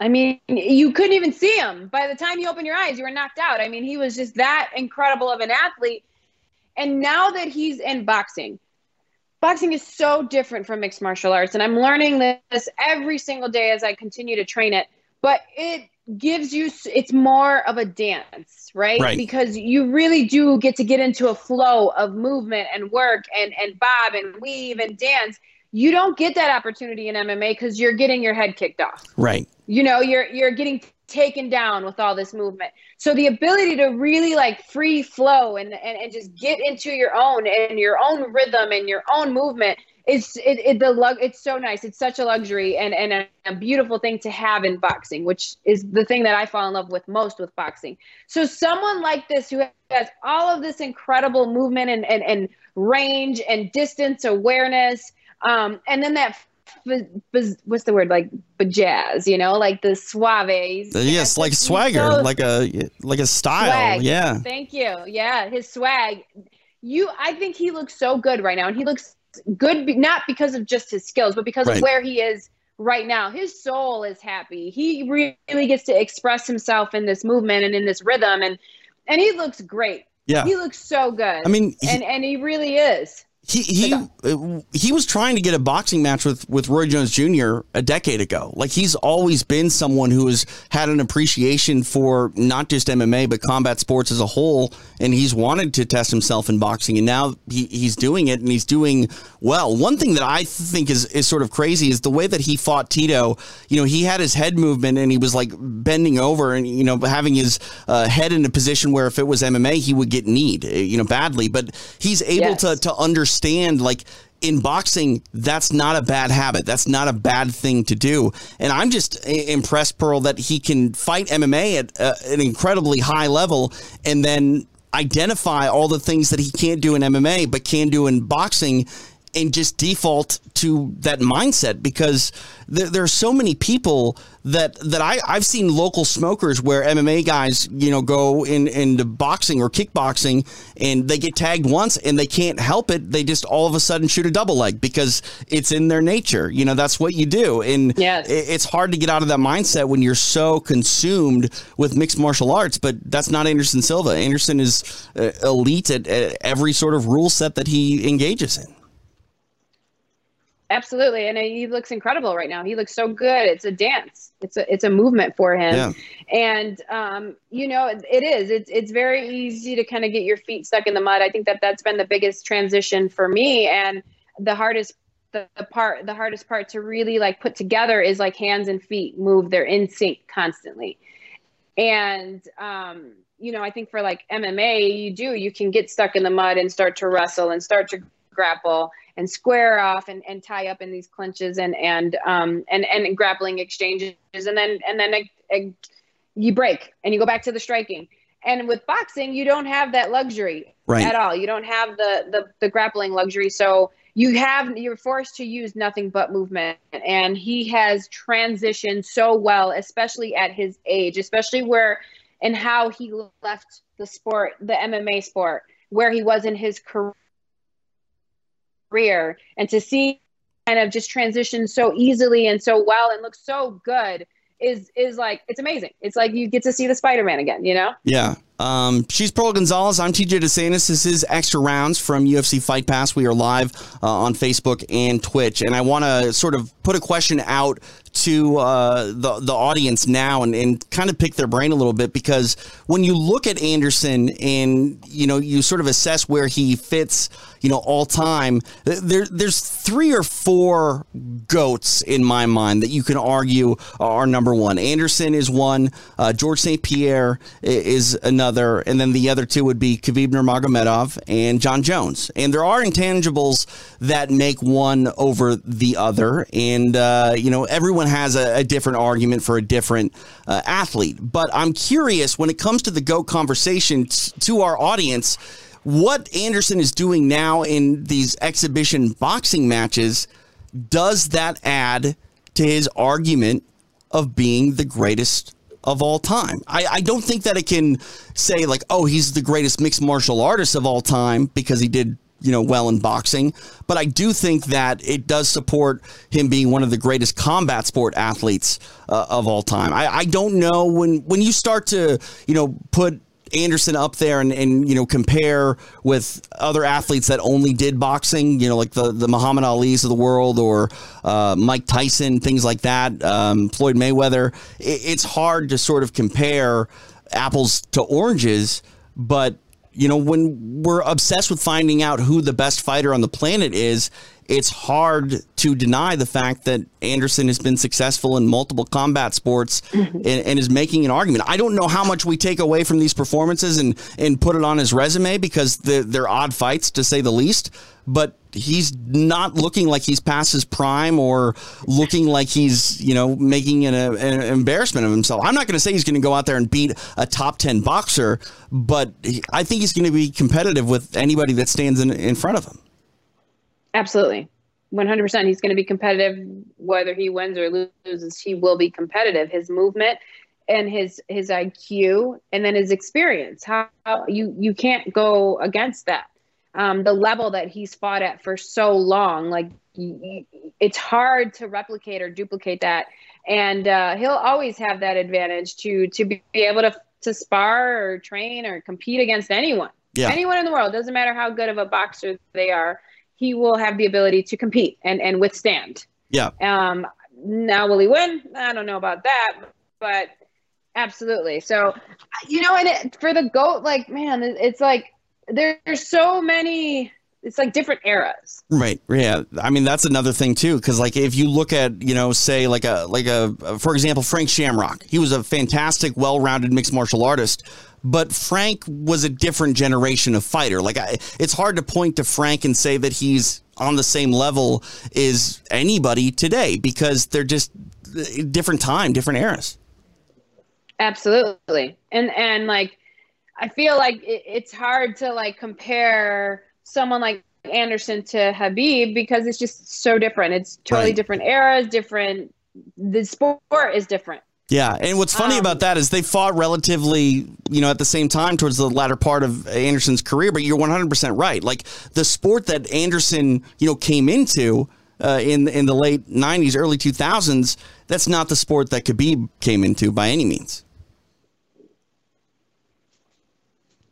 I mean, you couldn't even see him. By the time you open your eyes, you were knocked out. I mean, he was just that incredible of an athlete. And now that he's in boxing, boxing is so different from mixed martial arts. And I'm learning this every single day as I continue to train it. But it gives you, it's more of a dance, right? right? Because you really do get to get into a flow of movement and work and, and bob and weave and dance you don't get that opportunity in MMA because you're getting your head kicked off. Right. You know, you're you're getting taken down with all this movement. So the ability to really like free flow and and, and just get into your own and your own rhythm and your own movement is it, it the lug it's so nice. It's such a luxury and and a, a beautiful thing to have in boxing, which is the thing that I fall in love with most with boxing. So someone like this who has all of this incredible movement and and, and range and distance awareness um, and then that what's the word? Like jazz you know? Like the suaves uh, yes like swagger so, like a like a style swag. yeah. Thank you. Yeah his swag. You i think he looks so good right now and he looks good not because of just his skills but because right. of where he is right now. His soul is happy. He really gets to express himself in this movement and in this rhythm and and he looks great. Yeah. He looks so good. I mean he, and and he really is he he uh, he was trying to get a boxing match with with Roy Jones Jr. a decade ago. Like he's always been someone who has had an appreciation for not just MMA but combat sports as a whole, and he's wanted to test himself in boxing, and now he, he's doing it, and he's doing well. One thing that I think is is sort of crazy is the way that he fought Tito. You know, he had his head movement, and he was like bending over, and you know, having his uh, head in a position where if it was MMA, he would get kneed, you know, badly. But he's able yes. to to understand understand like in boxing, that's not a bad habit. That's not a bad thing to do. And I'm just impressed, Pearl, that he can fight MMA at uh, an incredibly high level and then identify all the things that he can't do in MMA but can do in boxing and just default to that mindset because there, there, are so many people that that I, I've seen local smokers where MMA guys you know go in into boxing or kickboxing and they get tagged once and they can't help it. They just all of a sudden shoot a double leg because it's in their nature. You know that's what you do. And yes. it's hard to get out of that mindset when you're so consumed with mixed martial arts but that's not Anderson Silva. Anderson is uh, elite at, at every sort of rule set that he engages in Absolutely, and he looks incredible right now. He looks so good. It's a dance. It's a it's a movement for him, yeah. and um, you know it is. It's it's very easy to kind of get your feet stuck in the mud. I think that that's been the biggest transition for me, and the hardest the, the part the hardest part to really like put together is like hands and feet move. They're in sync constantly, and um, you know I think for like MMA, you do you can get stuck in the mud and start to wrestle and start to grapple and square off and, and tie up in these clinches and and um and and grappling exchanges. And then and then you break and you go back to the striking. And with boxing you don't have that luxury right. at all. You don't have the, the the grappling luxury. So you have you're forced to use nothing but movement. And he has transitioned so well especially at his age especially where and how he left the sport the mma sport where he was in his career career and to see kind of just transition so easily and so well and look so good is is like it's amazing. It's like you get to see the Spider Man again, you know? Yeah. Um, she's Pearl Gonzalez. I'm TJ DeSantis. This is Extra Rounds from UFC Fight Pass. We are live uh, on Facebook and Twitch. And I want to sort of put a question out to uh, the, the audience now and, and kind of pick their brain a little bit because when you look at Anderson and, you know, you sort of assess where he fits, you know, all time, there, there's three or four goats in my mind that you can argue are number one. Anderson is one. Uh, George St. Pierre is another and then the other two would be Khabib Nurmagomedov and Jon Jones. And there are intangibles that make one over the other, and uh, you know everyone has a, a, different argument for a different uh, athlete. But I'm curious when it comes to the goat conversation t- to our audience. What Anderson is doing now in these exhibition boxing matches, does that add to his argument of being the greatest of all time. I, I don't think that it can say like, oh, he's the greatest mixed martial artist of all time because he did you know well in boxing but i do think that it does support him being one of the greatest combat sport athletes uh, of all time I, I don't know when when you start to you know put Anderson up there and, and you know compare with other athletes that only did boxing, you know, like the the Muhammad Ali's of the world or uh, Mike Tyson, things like that, um, Floyd Mayweather. It, it's hard to sort of compare apples to oranges, but you know when we're obsessed with finding out who the best fighter on the planet is, it's hard to deny the fact that Anderson has been successful in multiple combat sports mm-hmm. and, and, is making an argument. I don't know how much we take away from these performances and, and put it on his resume because they're, they're odd fights to say the least, but he's not looking like he's past his prime or looking like he's, you know, making an, an embarrassment of himself. I'm not going to say he's going to go out there and beat a top 10 boxer, but I think he's going to be competitive with anybody that stands in, in front of him. Absolutely. 100%. He's going to be competitive whether he wins or loses. He will be competitive. His movement and his his IQ and then his experience. How you you can't go against that. Um, the level that he's fought at for so long, like it's hard to replicate or duplicate that. And uh, he'll always have that advantage to to be able to to spar or train or compete against anyone. Yeah. Anyone in the world doesn't matter how good of a boxer they are he will have the ability to compete and, and withstand. Yeah. Um, now, will he win? I don't know about that, but absolutely. So, you know, and it, for the GOAT, like, man, it's like there's so many it's like different eras right yeah i mean that's another thing too because like if you look at you know say like a like a for example frank shamrock he was a fantastic well-rounded mixed martial artist but Frank was a different generation of fighter. Like I, it's hard to point to Frank and say that he's on the same level as anybody today because they're just uh, different time, different eras. Absolutely, and and like I feel like it, it's hard to like compare someone like Anderson to Khabib because it's just so different. It's totally right. different eras, different. The sport is different. Yeah, and what's funny um, about that is they fought relatively, you know, at the same time towards the latter part of Anderson's career. But you're 100 percent right. Like the sport that Anderson, you know, came into uh, in in the late 90s, early 2000s, that's not the sport that Khabib came into by any means.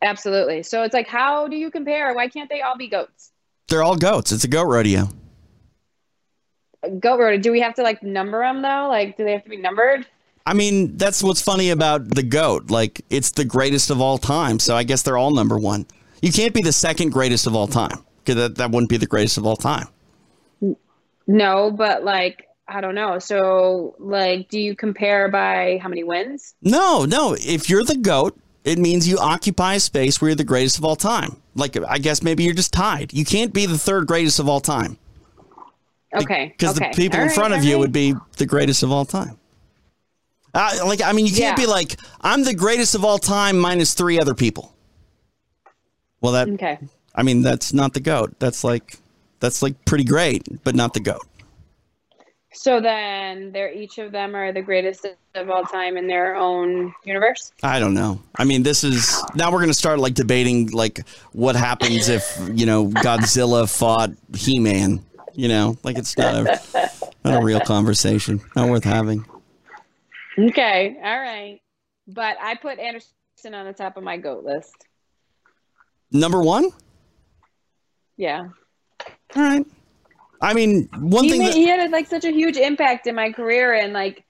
Absolutely. So it's like, how do you compare? Why can't they all be goats? They're all goats. It's a goat rodeo. goat road. Do we have to like number them though? Like, do they have to be numbered? I mean, that's what's funny about the goat. Like, it's the greatest of all time. So I guess they're all number one. You can't be the second greatest of all time because that, that wouldn't be the greatest of all time. No, but like, I don't know. So, like, do you compare by how many wins? No, no. If you're the goat, it means you occupy a space where you're the greatest of all time. Like, I guess maybe you're just tied. You can't be the third greatest of all time. Okay. Because okay. the people All in right, front of you right. would be the greatest of all time. Uh, like, I mean, you can't Yeah. be like, I'm the greatest of all time minus three other people. Well, that, Okay. I mean, that's not the goat. That's like, that's like pretty great, but not the goat. So then, they're each of them are the greatest of all time in their own universe. I don't know. I mean, this is now we're going to start like debating like what happens if you know Godzilla fought He Man. You know, like it's not a not a real conversation. Not worth having. Okay. All right. But I put Anderson on the top of my goat list. Number one. Yeah. All right. I mean, one he, thing made, that, he had like such a huge impact in my career and like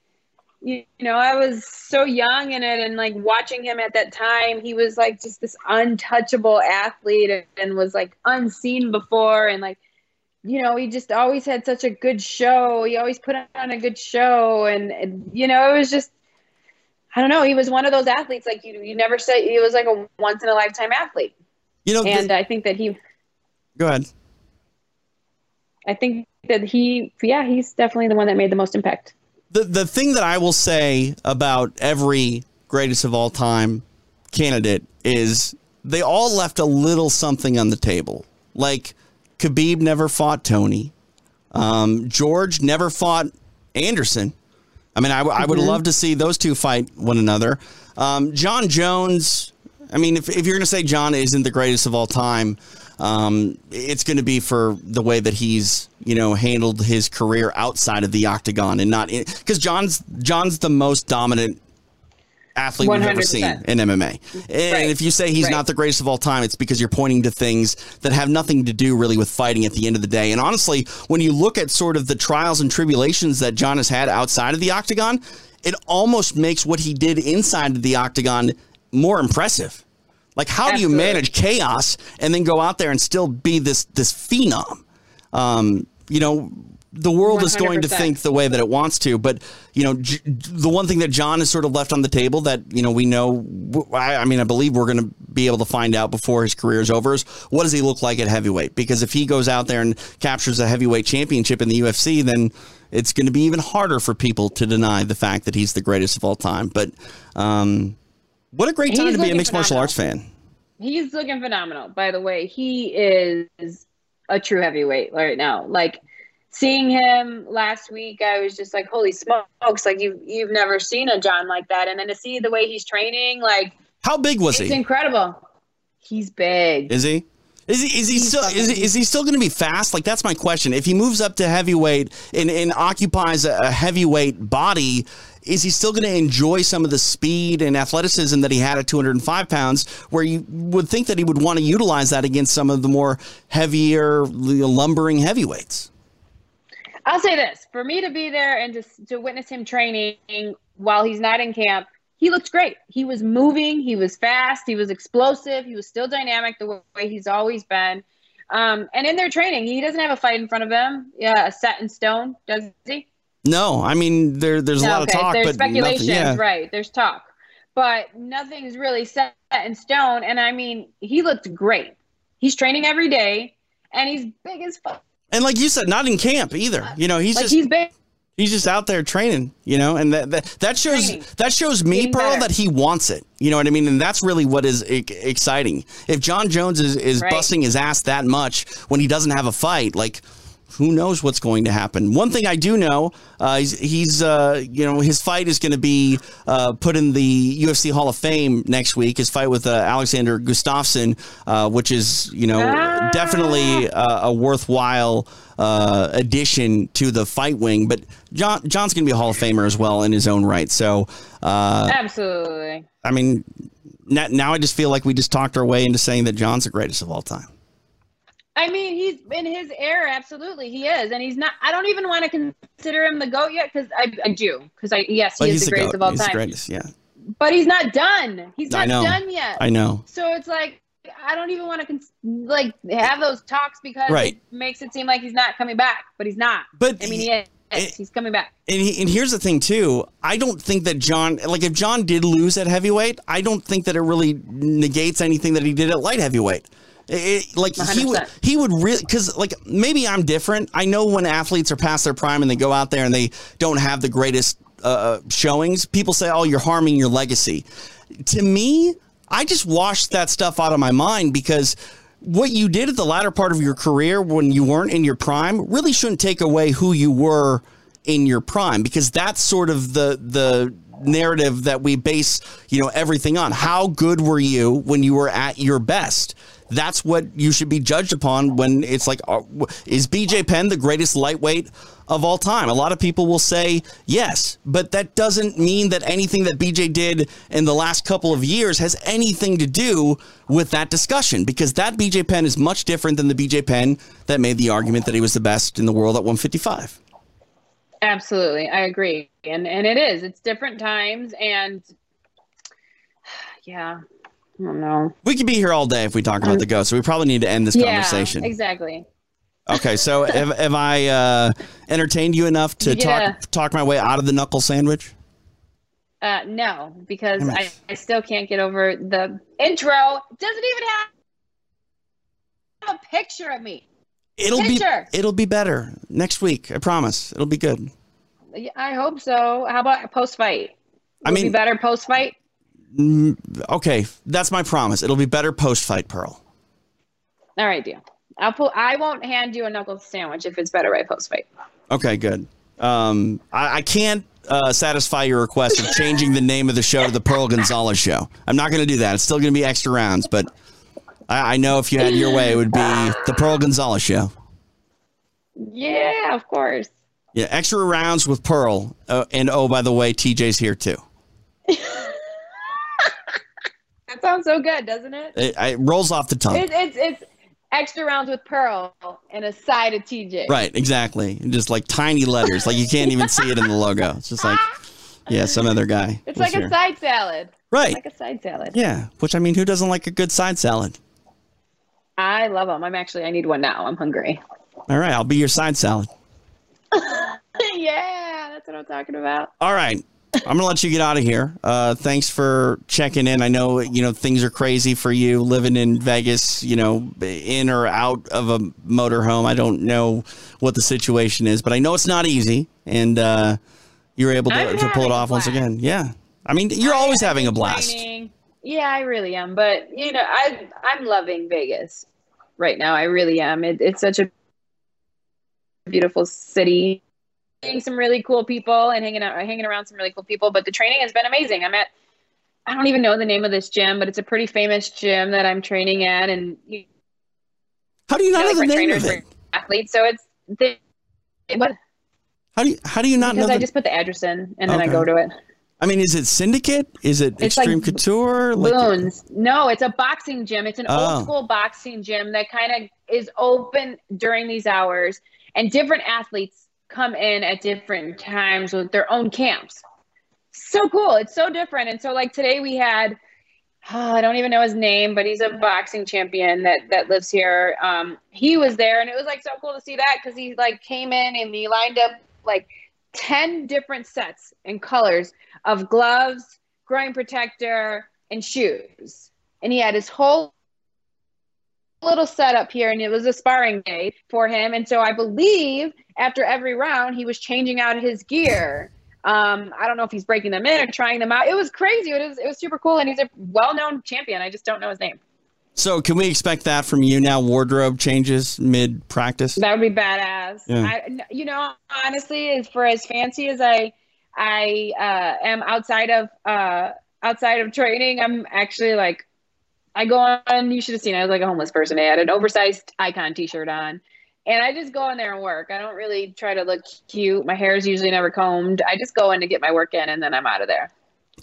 you, you know i was so young in it and like watching him at that time he was like just this untouchable athlete and, and was like unseen before and like you know he just always had such a good show he always put on a good show and, and you know it was just i don't know he was one of those athletes like you you never say he was like a once in a lifetime athlete you know. and the- i think that he go ahead. I think that he yeah he's definitely the one that made the most impact The the thing that I will say about every greatest of all time candidate is they all left a little something on the table. Like Khabib never fought Tony. Um, George never fought Anderson. I mean, I would love to see those two fight one another. Um, Jon Jones. I mean, if, if you're going to say Jon isn't the greatest of all time, um, it's going to be for the way that he's you know handled his career outside of the octagon and not because Jon's Jon's the most dominant athlete we've ever seen in MMA. And Right. if you say he's Right. not the greatest of all time, it's because you're pointing to things that have nothing to do really with fighting at the end of the day. And honestly, when you look at sort of the trials and tribulations that Jon has had outside of the octagon, it almost makes what he did inside of the octagon more impressive. Like how do you manage chaos and then go out there and still be this this phenom? Um, you know, the world is going to think the way that it wants to, but you know, J- the one thing that Jon has sort of left on the table that you know we know, I, I mean, I believe we're going to be able to find out before his career is over is what does he look like at heavyweight? Because if he goes out there and captures a heavyweight championship in the UFC, then it's going to be even harder for people to deny the fact that he's the greatest of all time. But um, what a great time to be a mixed martial arts fan. He's looking phenomenal, by the way. He is a true heavyweight right now. Like seeing him last week, I was just like, "Holy smokes!" Like you've you've never seen a Jon like that, and then to see the way he's training, like How big was it's he? incredible. He's big. Is he? Is he is he He's still is he, is he still going to be fast? Like that's my question. If he moves up to heavyweight and, and occupies a, a heavyweight body, is he still going to enjoy some of the speed and athleticism that he had at 205 pounds? Where you would think that he would want to utilize that against some of the more heavier, lumbering heavyweights. I'll say this: for me to be there and to to witness him training while he's not in camp, he looked great. He was moving, he was fast, he was explosive, he was still dynamic the way he's always been. Um, and in their training, he doesn't have a fight in front of him, yeah, set in stone, does he? No, I mean there there's a lot of talk, there's but speculations, nothing, yeah. right? There's talk, but nothing's really set in stone. And I mean, he looked great. He's training every day, and he's big as fuck. And like you said, not in camp either. You know, he's Like just he's big. He's just out there training, you know, and that that, that shows Training. that shows me, Getting Pearl, better. that he wants it. You know what I mean? And that's really what is exciting. If Jon Jones is, is Right. busting his ass that much when he doesn't have a fight, like who knows what's going to happen? One thing I do know, uh, he's, he's uh, you know, his fight is going to be uh, put in the UFC Hall of Fame next week. His fight with uh, Alexander Gustafsson, uh, which is you know Ah. definitely uh, a worthwhile uh, addition to the fight wing. But Jon Jon's going to be a Hall of Famer as well in his own right. So uh, Absolutely. I mean, now, now I just feel like we just talked our way into saying that Jon's the greatest of all time. I mean, he's in his era. Absolutely, he is, and he's not. I don't even want to consider him the goat yet because I, I do because I yes, he is the greatest goat. of all He's the time. greatest. Yeah, But he's not done. He's not done yet. I know. So it's like I don't even want to cons- like have those talks because Right. it makes it seem like he's not coming back, but he's not. But I mean, he is. he's coming back. And, he, and here's the thing too. I don't think that Jon, like if Jon did lose at heavyweight, I don't think that it really negates anything that he did at light heavyweight. It- like he would, he would really, because like maybe I'm different. I know when athletes are past their prime and they go out there and they don't have the greatest uh, showings, people say, "Oh, you're harming your legacy." To me, I just washed that stuff out of my mind because what you did at the latter part of your career when you weren't in your prime really shouldn't take away who you were in your prime because that's sort of the the narrative that we base you know everything on how good were you when you were at your best that's what you should be judged upon when it's like uh, is BJ Penn the greatest lightweight of all time? A lot of people will say yes but that doesn't mean that anything that BJ did in the last couple of years has anything to do with that discussion because that BJ Penn is much different than the BJ Penn that made the argument that he was the best in the world at 155 Absolutely, I agree, and and it is. It's different times, and [sighs] yeah, I don't know. We could be here all day if we talk about the ghost, so we probably need to end this conversation. Yeah, exactly. Okay, so have, have I uh, entertained you enough to Yeah. talk talk my way out of the knuckle sandwich? Uh, no, because Damn it. I, I still can't get over the intro. Doesn't even have a picture of me. It'll Picture. be it'll be better next week. I promise. It'll be good. Yeah, I hope so. How about post fight? I be mean- better post fight. Okay, that's my promise. It'll be better post fight, Pearl. All right, deal. I'll pull. I won't hand you a knuckle sandwich if it's better right post fight. Okay, good. Um, I, I can't uh, satisfy your request of changing the name of the show to the Pearl Gonzalez Show. I'm not going to do that. It's still going to be extra rounds, but I, I know if you had your way, it would be the Pearl Gonzalez Show. Yeah, of course. Yeah, extra rounds with Pearl, uh, and oh, by the way, TJ's here too. [laughs] That sounds so good, doesn't it? It, it rolls off the tongue. It's it's it's extra rounds with Pearl and a side of TJ. Right, exactly. Just like tiny letters, like you can't even see it in the logo. It's just like, yeah, some other guy. It's like a side salad. Right. Like a side salad. Yeah, which I mean, who doesn't like a good side salad? I love them. I'm actually. I need one now. I'm hungry. All right, I'll be your side salad. [laughs] yeah, that's what I'm talking about. All right. I'm gonna let you get out of here. Uh, thanks for checking in. I know you know things are crazy for you living in Vegas. You know, in or out of a motorhome. I don't know what the situation is, but I know it's not easy, and uh, you're able to, to pull it off once again. Yeah, I mean, you're always I- I've having a blast. training. Yeah, I really am. But you know, I I'm loving Vegas right now. I really am. It, it's such a beautiful city. Seeing some really cool people and hanging out, hanging around some really cool people. But the training has been amazing. I'm at. I don't even know the name of this gym, but it's a pretty famous gym that I'm training at, and you How do you not know, know the name of it? athletes. So it's the, what How do you how do you not because know? I The, just put the address in and then I go to it. I mean, is it Syndicate? Is it It's like Extreme Couture? Like, Boons. No, it's a boxing gym. It's an Oh. old school boxing gym that kind of is open during these hours, and different athletes come in at different times with their own camps. So cool. It's so different. And so, like today, we had. oh, I don't even know his name, but he's a boxing champion that that lives here. Um, he was there, and it was like so cool to see that because he like came in and he lined up like ten different sets and colors of gloves, groin protector, and shoes. And he had his whole little setup here, and it was a sparring day for him. And so I believe after every round, he was changing out his gear. Um, I don't know if he's breaking them in or trying them out. It was crazy. It was it was super cool, and he's a well-known champion. I just don't know his name. So can we expect that from you now? Wardrobe changes mid practice. That would be badass. Yeah. I, you know, honestly, as for as fancy as I, I uh, am outside of uh, outside of training, I'm actually like, I go on. You should have seen. I was like a homeless person. I had an oversized icon T-shirt on, and I just go in there and work. I don't really try to look cute. My hair is usually never combed. I just go in to get my work in, and then I'm out of there.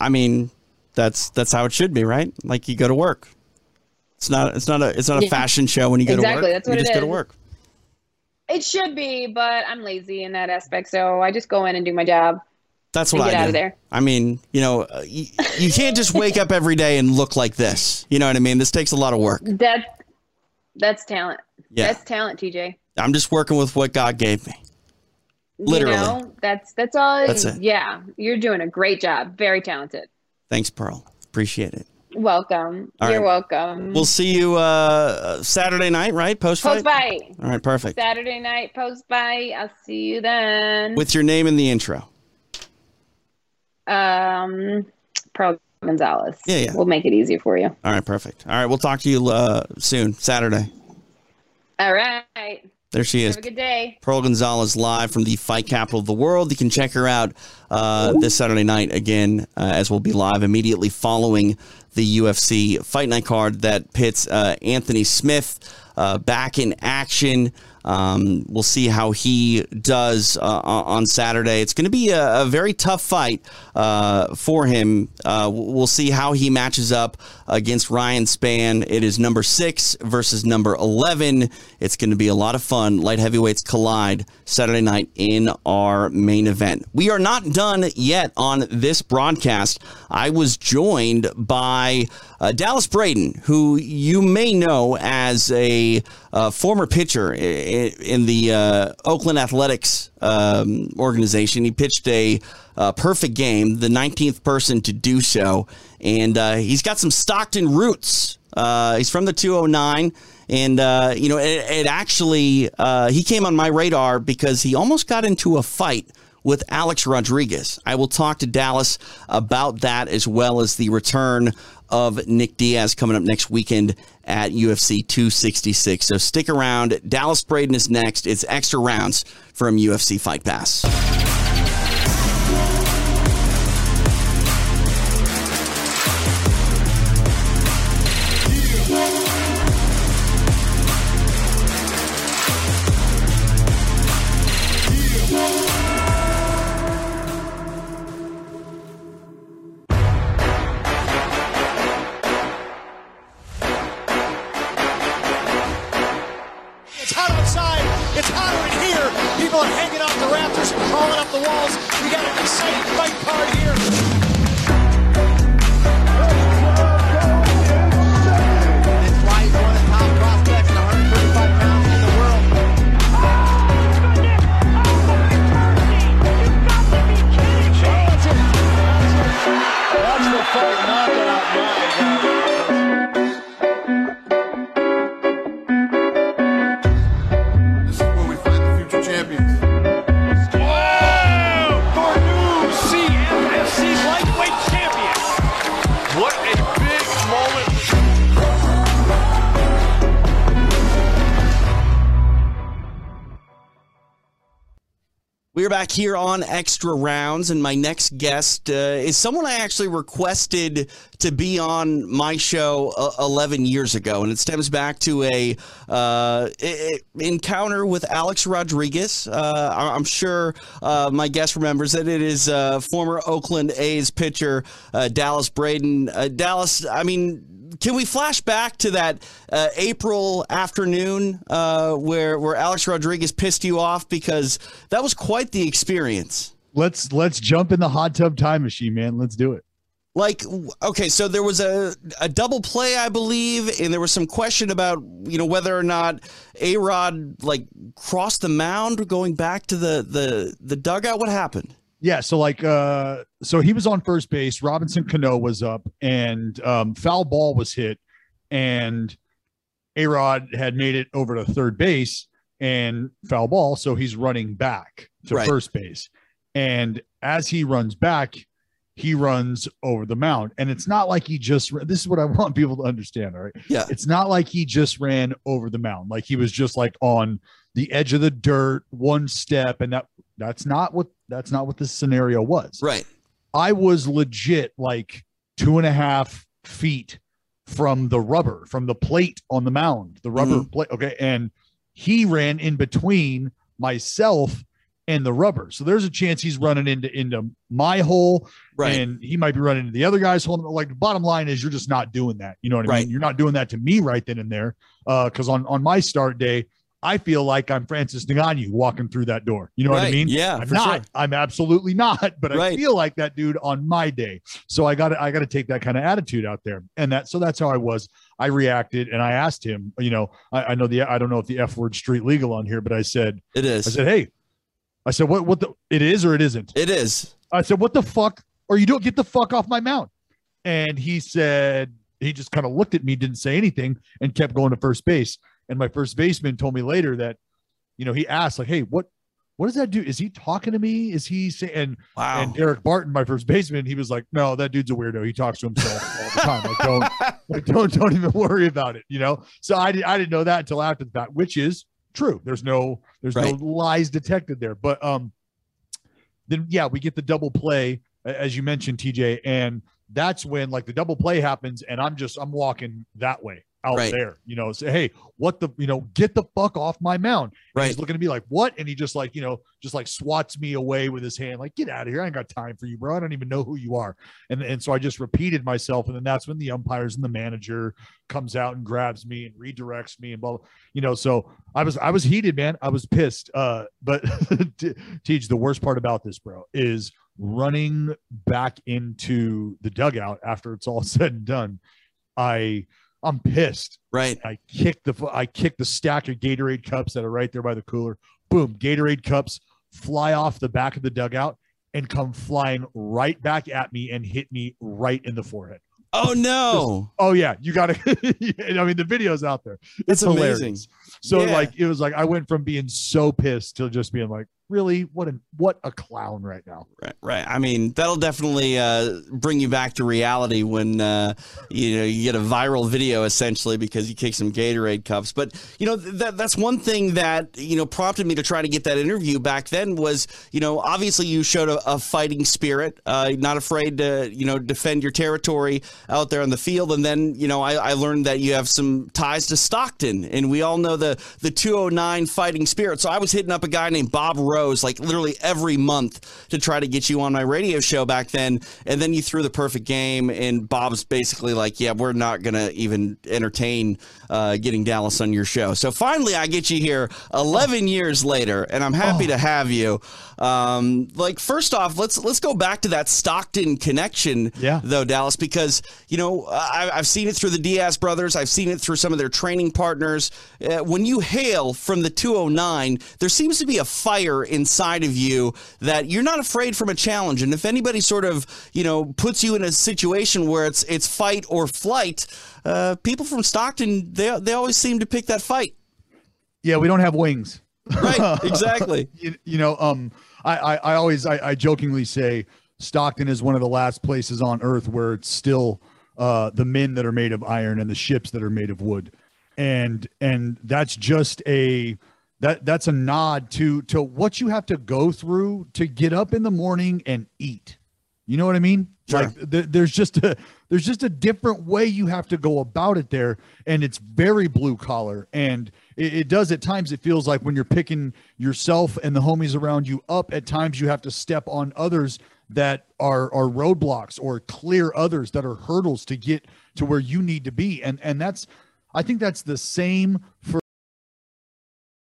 I mean, that's that's how it should be, right? Like you go to work. It's not. It's not a. It's not a Yeah. fashion show when you go Exactly, to work. that's what you it just go to work. It should be, but I'm lazy in that aspect, so I just go in and do my job That's what get I out do. of there. I mean, you know, uh, you, you can't just wake up every day and look like this. You know what I mean? This takes a lot of work. That that's talent. Yeah. That's talent, TJ. I'm just working with what God gave me. Literally. You know, that's that's all. That's it. Yeah, you're doing a great job. Very talented. Thanks, Pearl. Appreciate it. Welcome. All you're right. welcome. We'll see you uh, Saturday night, right? Post fight. post fight All right, perfect. Saturday night. Post fight. I'll see you then. With your name in the intro. Um, Pearl Gonzalez. Yeah, yeah. We'll make it easy for you. All right, perfect. All right, we'll talk to you uh, soon, Saturday. All right. There she is. Have a good day. Pearl Gonzalez live from the fight capital of the world. You can check her out uh, this Saturday night again, uh, as we'll be live immediately following the UFC fight night card that pits uh, Anthony Smith uh, back in action. Um, we'll see how he does uh, on Saturday. It's going to be a, a very tough fight uh, for him. Uh, we'll see how he matches up against Ryan Spann. It is number six versus number 11. It's going to be a lot of fun. Light heavyweights collide Saturday night in our main event. We are not done yet on this broadcast. I was joined by uh, Dallas Braden, who you may know as a uh, former pitcher in the uh, Oakland Athletics um, organization. He pitched a uh, perfect game, the 19th person to do so, and uh, he's got some Stockton roots. Uh, he's from the 209. And, uh, you know, it, it actually, he came on my radar because he almost got into a fight with Alex Rodriguez. I will talk to Dallas about that as well as the return of Nick Diaz coming up next weekend at UFC 266. So stick around. Dallas Braden is next. It's extra rounds from UFC Fight Pass. Back here on Extra Rounds, and my next guest uh, is someone I actually requested to be on my show uh, 11 years ago, and it stems back to a uh, encounter with Alex Rodriguez. Uh, I'm sure uh, my guest remembers that it is uh, former Oakland A's pitcher Dallas Braden. Dallas, I mean, can we flash back to that uh, April afternoon uh, where where Alex Rodriguez pissed you off because that was quite the experience. let's let's jump in the hot tub time machine, man. Let's do it. Like, okay, so there was a a double play, I believe, and there was some question about you know whether or not A Rod like crossed the mound going back to the the the dugout. What happened? Yeah, so like uh so he was on first base, Robinson Cano was up and um foul ball was hit and A-Rod had made it over to third base and foul ball, so he's running back to Right. first base. And as he runs back, he runs over the mound. And it's not like he just this is what I [laughs] want people to understand, all right? Yeah. It's not like he just ran over the mound, like he was just like on the edge of the dirt, one step, and that that's not what that's not what this scenario was. Right. I was legit like two and a half feet from the rubber, from the plate on the mound, the rubber plate. Okay. And he ran in between myself and the rubber. So there's a chance he's running into into my hole, Right. and he might be running into the other guy's hole. Like the bottom line is, you're just not doing that. You know what I Right. mean? You're not doing that to me right then and there. Uh, Because on on my start day, I feel like I'm Francis Ngannou walking through that door. You know what I mean? Yeah, I'm for not. sure. I'm absolutely not. But I feel like that dude on my day. So I got to I got to take that kind of attitude out there, and that so that's how I was. I reacted and I asked him. You know, I, I know the I don't know if the F word street legal on here, but I said it is. I said, hey, I said what what the it is or it isn't. It is. I said, what the fuck? Or you don't get the fuck off my mount. And he said, he just kind of looked at me, didn't say anything, and kept going to first base. And my first baseman told me later that, you know, he asked, like, hey, what what does that do? Is he talking to me? Is he saying and, Wow. and Daric Barton, my first baseman, he was like, No, that dude's a weirdo. He talks to himself all the time. Like, don't [laughs] like, don't don't even worry about it, you know. So I did I didn't know that until after that, which is true. There's no there's Right. no lies detected there. But um then yeah, we get the double play as you mentioned, TJ, and that's when like the double play happens, and I'm just I'm walking that way out Right. there, you know, say, hey, what the you know, get the fuck off my mound. And Right. He's looking at me like, what? And he just like, you know, just like swats me away with his hand, like, get out of here. I ain't got time for you, bro. I don't even know who you are. And and so I just repeated myself, and then that's when the umpires and the manager comes out and grabs me and redirects me and blah, blah you know. So I was I was heated, man. I was pissed. Uh, but [laughs] Teach, the worst part about this, bro, is running back into the dugout after it's all [laughs] said and done. I I'm pissed. Right. I kicked the I kicked the stack of Gatorade cups that are right there by the cooler. Boom, Gatorade cups fly off the back of the dugout and come flying right back at me and hit me right in the forehead. Oh no. Oh yeah, you got to. [laughs] I mean, the video's out there. That's It's amazing. So Yeah. like, it was like I went from being so pissed to just being like, really, what a what a clown right now. Right, right. I mean, that'll definitely uh, bring you back to reality when uh, you know you get a viral video essentially because you kick some Gatorade cups. But you know that that's one thing that you know prompted me to try to get that interview back then was you know obviously you showed a, a fighting spirit, uh, not afraid to you know defend your territory out there on the field, and then you know I, I learned that you have some ties to Stockton, and we all know the the 209 fighting spirit. So I was hitting up a guy named Bob Rose like literally every month to try to get you on my radio show back then, and then you threw the perfect game, and Bob's basically like, yeah, we're not gonna even entertain uh, getting Dallas on your show. So finally, I get you here 11 years later, and I'm happy to have you. Um, like first off, let's let's go back to that Stockton connection, Yeah. though Dallas, because you know I, I've seen it through the Diaz brothers, I've seen it through some of their training partners. Uh, when you hail from the 209, there seems to be a fire inside of you that you're not afraid from a challenge, and if anybody sort of you know puts you in a situation where it's it's fight or flight, uh, people from Stockton they they always seem to pick that fight. Yeah, we don't have wings. Right, [laughs] exactly. you, you know, um, I, I, I always, I, I jokingly say Stockton is one of the last places on earth where it's still uh, the men that are made of iron and the ships that are made of wood. And, and that's just a, that that's a nod to, to what you have to go through to get up in the morning and eat. You know what I mean? Sure. Like th- there's just a there's just a different way you have to go about it there, and it's very blue collar. And it, it does at times. It feels like when you're picking yourself and the homies around you up, at times you have to step on others that are are roadblocks or clear others that are hurdles to get to where you need to be. And and that's I think that's the same for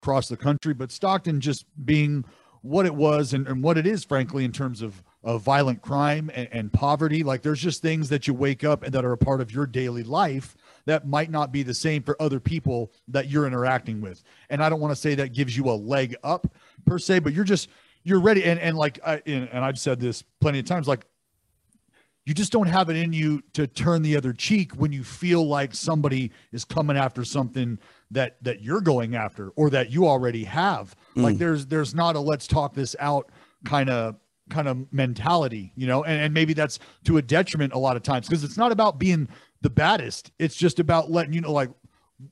across the country, but Stockton just being what it was and, and what it is, frankly, in terms of, of violent crime and, and poverty. Like there's just things that you wake up and that are a part of your daily life that might not be the same for other people that you're interacting with. And I don't want to say that gives you a leg up per se, but you're just you're ready. And and like I and, and I've said this plenty of times, like you just don't have it in you to turn the other cheek when you feel like somebody is coming after something that that you're going after or that you already have like mm. there's there's not a let's talk this out kind of kind of mentality you know and, and maybe that's to a detriment a lot of times because it's not about being the baddest it's just about letting you know like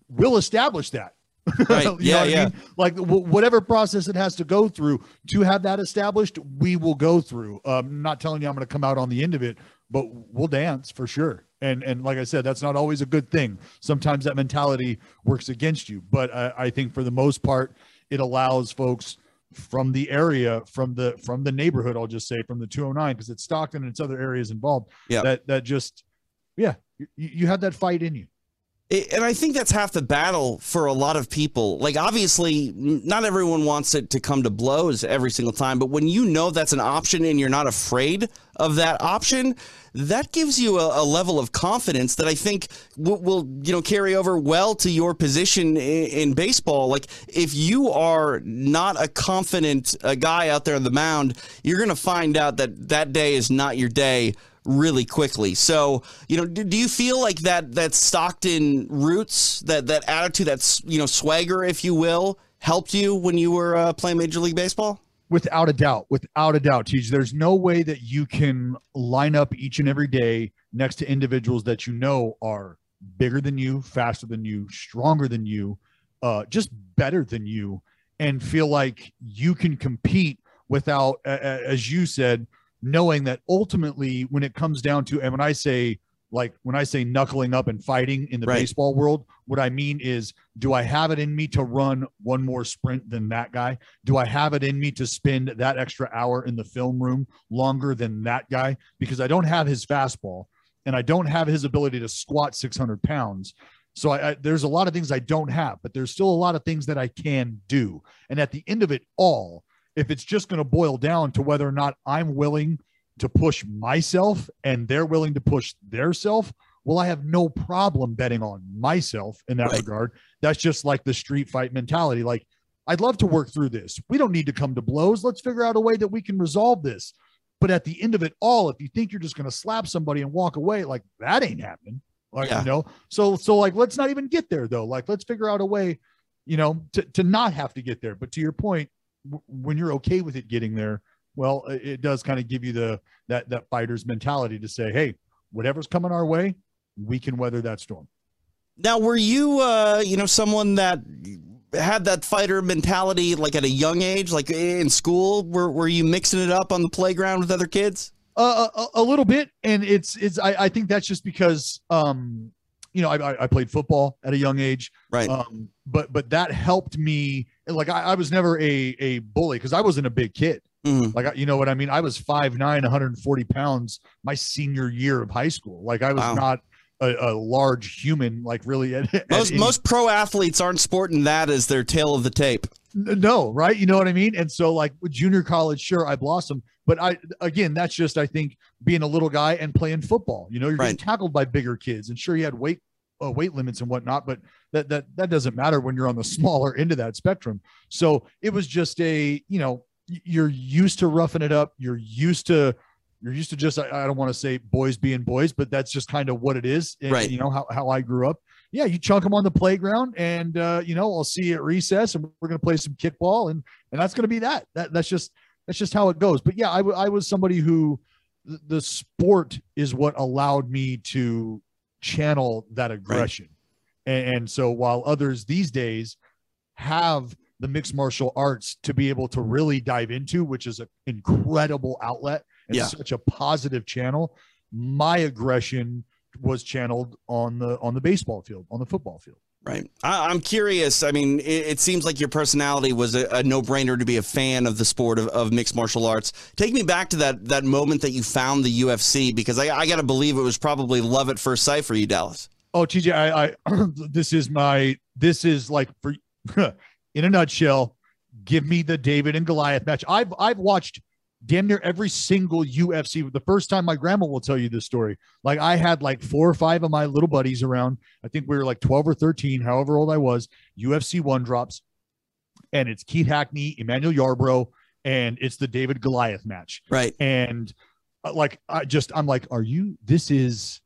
we'll establish that [laughs] Right. You know Yeah, I yeah. mean? like w- whatever process it has to go through to have that established we will go through um not telling you i'm going to come out on the end of it but we'll dance for sure and and like i said that's not always a good thing sometimes that mentality works against you but i, I think for the most part it allows folks from the area, from the from the neighborhood, I'll just say from the 209, because it's Stockton and it's other areas involved. Yeah. That that just yeah, you, you had that fight in you. It- and I think that's half the battle for a lot of people. Like, obviously, not everyone wants it to come to blows every single time, but when you know that's an option and you're not afraid of that option, that gives you a, a level of confidence that I think will, will, you know, carry over well to your position in, in baseball. Like, if you are not a confident uh, guy out there on the mound, you're going to find out that that day is not your day really quickly. So, you know, do, do you feel like that that Stockton roots, that that attitude, that's you know swagger, if you will, helped you when you were uh, playing Major League Baseball? Without a doubt, without a doubt, Teach. There's no way that you can line up each and every day next to individuals that you know are bigger than you, faster than you, stronger than you, uh, just better than you, and feel like you can compete without, as you said, knowing that ultimately, when it comes down to, and when I say like when I say knuckling up and fighting in the Right. baseball world, what I mean is, do I have it in me to run one more sprint than that guy? Do I have it in me to spend that extra hour in the film room longer than that guy? Because I don't have his fastball and I don't have his ability to squat 600 pounds. So I, I, there's a lot of things I don't have, but there's still a lot of things that I can do. And at the end of it all, if it's just going to boil down to whether or not I'm willing to push myself and they're willing to push their self, well, I have no problem betting on myself in that Right. regard. That's just like the street fight mentality. Like, I'd love to work through this. We don't need to come to blows. Let's figure out a way that we can resolve this. But at the end of it all, if you think you're just going to slap somebody and walk away, like that ain't happening. Like, Yeah. you know, so, so like, let's not even get there though. Like, let's figure out a way, you know, to, to not have to get there. But to your point, w- when you're okay with it getting there, well, it, it does kind of give you the, that, that fighter's mentality to say, Hey, whatever's coming our way, we can weather that storm. Now, were you, uh, you know, someone that had that fighter mentality like at a young age, like in school? Were were you mixing it up on the playground with other kids? Uh, a, a little bit, and it's it's. I, I think that's just because um, you know, I, I- I played football at a young age, Right. um, but but that helped me. Like I, I was never a a bully because I wasn't a big kid. Mhm. Like you know what I mean. I was 5'9", 140 pounds my senior year of high school. Like I was Wow. not a, a large human. Like really, at, [laughs] at Most any- most pro athletes aren't sporting that as their tale of the tape. No right you know what i mean and so like junior college sure i blossomed but i again that's just i think being a little guy and playing football you know you're getting Right. tackled by bigger kids and sure you had weight uh, weight limits and whatnot but that that that doesn't matter when you're on the [laughs] smaller end of that spectrum so it was just a you know you're used to roughing it up you're used to you're used to just i, I don't want to say boys being boys but that's just kind of what it is and, Right. you know how, how i grew up yeah, you chunk them on the playground, and uh, you know I'll see you at recess, and we're gonna play some kickball, and and that's gonna be that. That that's just that's just how it goes. But yeah, I, w- I was somebody who the, the sport is what allowed me to channel that aggression, and, and so while others these days have the mixed martial arts to be able to really dive into, which is an incredible outlet and Yeah. such a positive channel, my aggression was channeled on the on the baseball field, on the football field. Right. I, I'm curious. I mean, it, it seems like your personality was a, a no-brainer to be a fan of the sport of, of mixed martial arts. Take me back to that that moment that you found the UFC because I, I got to believe it was probably love at first sight for you, Dallas. Oh, TJ, I, I [clears throat] this is my this is like for [laughs] in a nutshell. Give me the David and Goliath match. I've I've watched damn near every single UFC. The first time my grandma will tell you this story. Like I had like four or five of my little buddies around. I think we were like 12 or 13, however old I was. UFC one drops, and it's Keith Hackney, Emmanuel Yarbrough, and it's the David Goliath match Right. and uh, like i just i'm like are you this is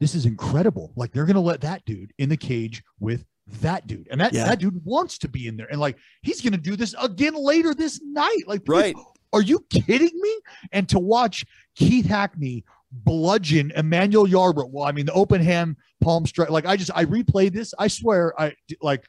this is incredible like they're gonna let that dude in the cage with that dude and that Yeah. that dude wants to be in there and like he's gonna do this again later this night like Right. Are you kidding me and to watch keith hackney bludgeon emmanuel yarbrough well i mean the open hand palm strike like i just i replay this i swear i like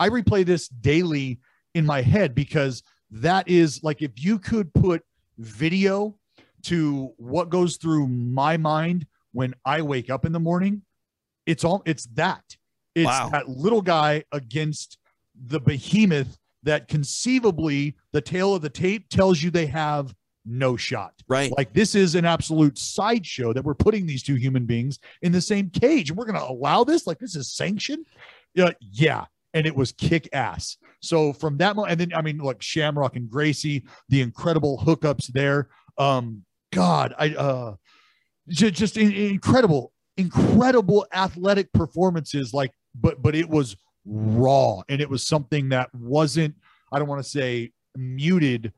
i replay this daily in my head because that is like if you could put video to what goes through my mind when I wake up in the morning, it's all it's that. It's Wow. that little guy against the behemoth that conceivably the tale of the tape tells you they have no shot. Right. Like this is an absolute sideshow that we're putting these two human beings in the same cage. And we're going to allow this? Like this is sanctioned? Yeah. Yeah. And it was kick ass. So from that moment, and then I mean, like Shamrock and Gracie, the incredible hookups there. Um, God, I uh just, just in- incredible, incredible athletic performances. Like, but but it was raw and it was something that wasn't, I don't want to say muted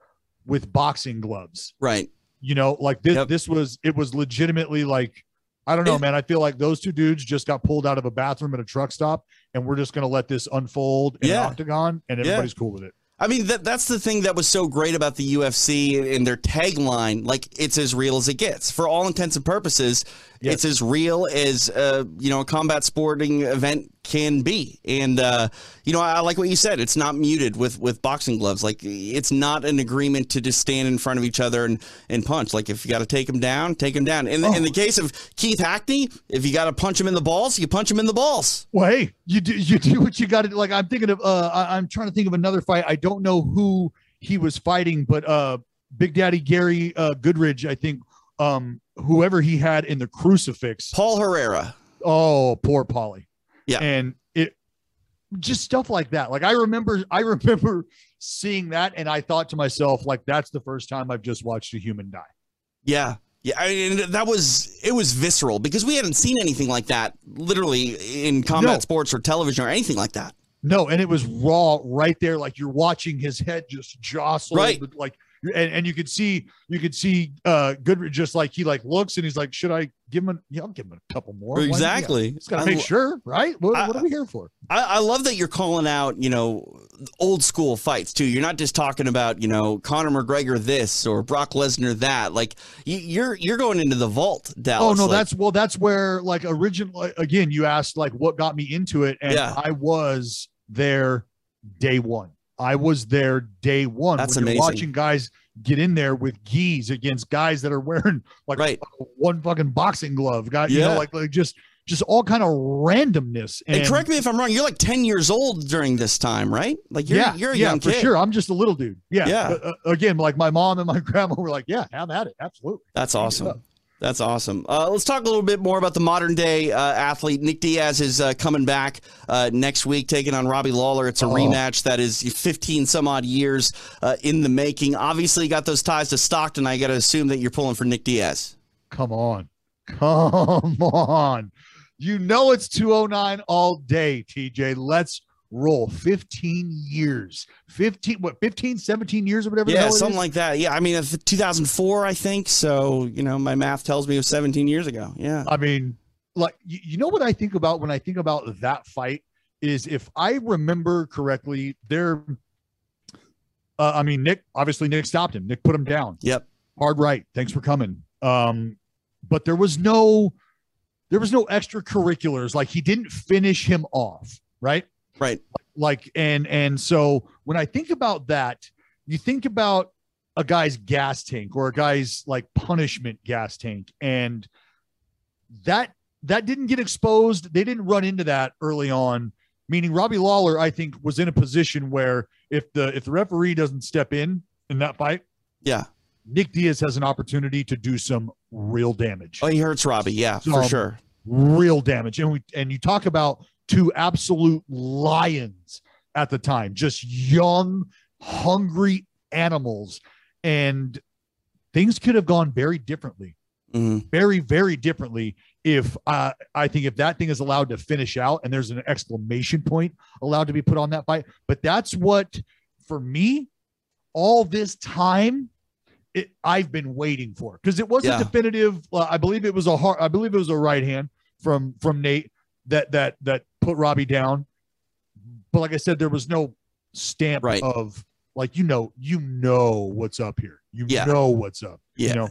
with boxing gloves Right. you know like this Yep. this was it was legitimately like i don't know man i feel like those two dudes just got pulled out of a bathroom at a truck stop and we're just going to let this unfold in Yeah. an octagon and Yeah. everybody's cool with it I mean, that that's the thing that was so great about the UFC and their tagline. Like, it's as real as it gets. For all intents and purposes, Yes. it's as real as uh, you know a combat sporting event can be. And uh, you know, I, like what you said. It's not muted with with boxing gloves. Like, it's not an agreement to just stand in front of each other and and punch. Like, if you got to take them down, take them down. In the, in the case of Keith Hackney, if you got to punch him in the balls, you punch him in the balls. well hey you do you do what you got to like i'm thinking of uh I, i'm trying to think of another fight i don't know who he was fighting but uh big daddy gary uh goodridge i think um whoever he had in the crucifix Paul Herrera. Oh, poor Polly. Yeah. And it just stuff like that. Like I remember, [laughs] I remember seeing that, and I thought to myself, like, that's the first time I've just watched a human die. Yeah. Yeah, I mean that was it was visceral because we hadn't seen anything like that literally in combat No. sports or television or anything like that. No, and it was raw right there. Like you're watching his head just jostle. Right. Like and, and you could see you could see uh Goodridge just like he like looks and he's like, should I give him a yeah, I'll give him a couple more. Why- yeah. Exactly. Just gotta make lo- sure, right? What, I- what are we here for? I, I love that you're calling out, you know, old school fights too. You're not just talking about, you know, Conor McGregor this or Brock Lesnar that. Like you, you're you're going into the vault, Dallas. Oh no, Like, that's well, that's where like originally again, you asked like what got me into it, and Yeah. I was there day one. I was there day one. That's when you're amazing. watching guys get in there with gis against guys that are wearing like Right. one fucking boxing glove, guy, you know, like like just just all kind of randomness. and correct me if I'm wrong. You're like 10 years old during this time, right? Like you're yeah, you're a yeah, young for kid. sure. I'm just a little dude. Yeah, Yeah. Uh, again, like my mom and my [laughs] grandma were like, "Yeah, have at it, absolutely." That's awesome. That's awesome. Uh, let's talk a little bit more about the modern day uh, athlete. Nick Diaz is uh, coming back uh, next week, taking on Robbie Lawler. It's a Oh. rematch that is 15 some odd years uh, in the making. Obviously, you got those ties to Stockton. I got to assume that you're pulling for Nick Diaz. Come on. Come [laughs] on. You know it's 209 all day, TJ. Let's roll 15 years. 15 what 15 17 years or whatever Yeah, something is? like that. Yeah, I mean, it's 2004, I think. So, you know, my math tells me it was 17 years ago. Yeah. I mean, like you, you know what I think about when I think about that fight is if I remember correctly, there uh, I mean Nick obviously Nick stopped him. Nick put him down. Yep. hard right thanks for coming um but there was no there was no extracurriculars like he didn't finish him off right Right. like and and so when i think about that you think about a guy's gas tank or a guy's like punishment gas tank and that that didn't get exposed they didn't run into that early on meaning robbie lawler i think was in a position where if the if the referee doesn't step in in that fight Yeah. Nick Diaz has an opportunity to do some real damage. Oh, he hurts Robbie. Yeah, for Um, sure. Real damage. And we and you talk about two absolute lions at the time, just young, hungry animals. And things could have gone very differently. Mhm. Very, very differently if uh, I think if that thing is allowed to finish out and there's an exclamation point allowed to be put on that fight. But that's what, for me, all this time it, I've been waiting for because it wasn't Yeah. definitive. Uh, I believe it was a hard. I believe it was a right hand from from Nate that that that put Robbie down. But like I said, there was no stamp Right. of like you know you know what's up here. You Yeah. know what's up. Yeah. You know.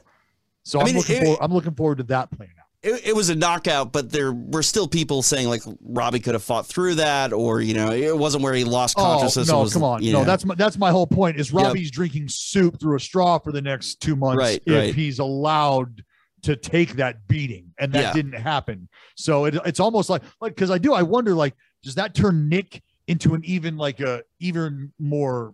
So I I mean, am looking it- forward. I'm looking forward to that playing out. it, it was a knockout, but there were still people saying like Robbie could have fought through that, or you know, it wasn't where he lost oh, consciousness. Oh no! was, come on, you no. know. That's my that's my whole point. Is Yep. Robbie's drinking soup through a straw for the next two months Right, if right. he's allowed to take that beating, and that Yeah. didn't happen. So it, it's almost like like because I do I wonder like does that turn Nick into an even like a even more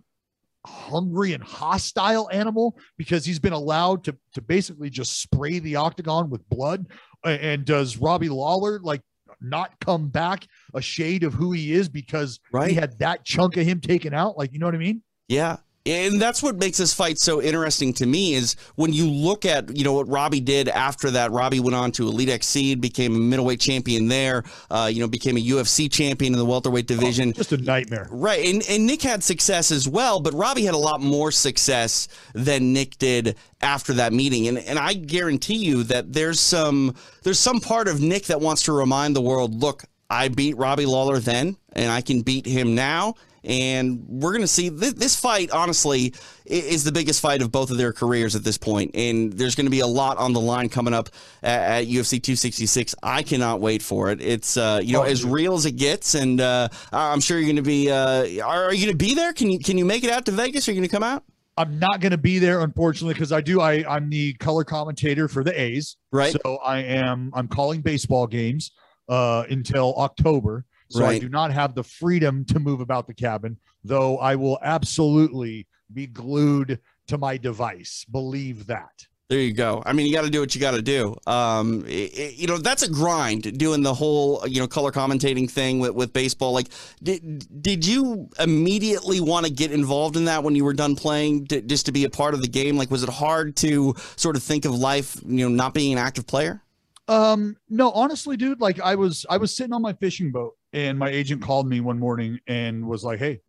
hungry and hostile animal because he's been allowed to to basically just spray the octagon with blood and does Robbie Lawler like not come back a shade of who he is because Right. he had that chunk of him taken out like you know what I mean Yeah. And that's what makes this fight so interesting to me is when you look at, you know, what Robbie did after that. Robbie went on to EliteXC, became a middleweight champion there, uh, you know, became a UFC champion in the welterweight division. just a nightmare Right. And, and Nick had success as well, but Robbie had a lot more success than Nick did after that meeting. And and I guarantee you that there's some there's some part of Nick that wants to remind the world, look, I beat Robbie Lawler then, and I can beat him now. And we're going to see this, this fight, honestly, is the biggest fight of both of their careers at this point. And there's going to be a lot on the line coming up at, at UFC 266. I cannot wait for it. It's, uh, you know, as real as it gets. And uh, I'm sure you're going to be, uh, are, are you going to be there? Can you, can you make it out to Vegas? Are you going to come out? I'm not going to be there, unfortunately, because I do. I I'm the color commentator for the A's, Right. So I am. I'm calling baseball games uh, until October. So I do not have the freedom to move about the cabin, though. I will absolutely be glued to my device. Believe that. There you go. I mean, you got to do what you got to do. Um, i- i- you know, that's a grind doing the whole, you know, color commentating thing with, with baseball. Like, did, did you immediately want to get involved in that when you were done playing d- just to be a part of the game? Like, was it hard to sort of think of life, you know, not being an active player? Um, no, honestly, dude, like I was I was sitting on my fishing boat and my agent called me one morning and was like, Hey,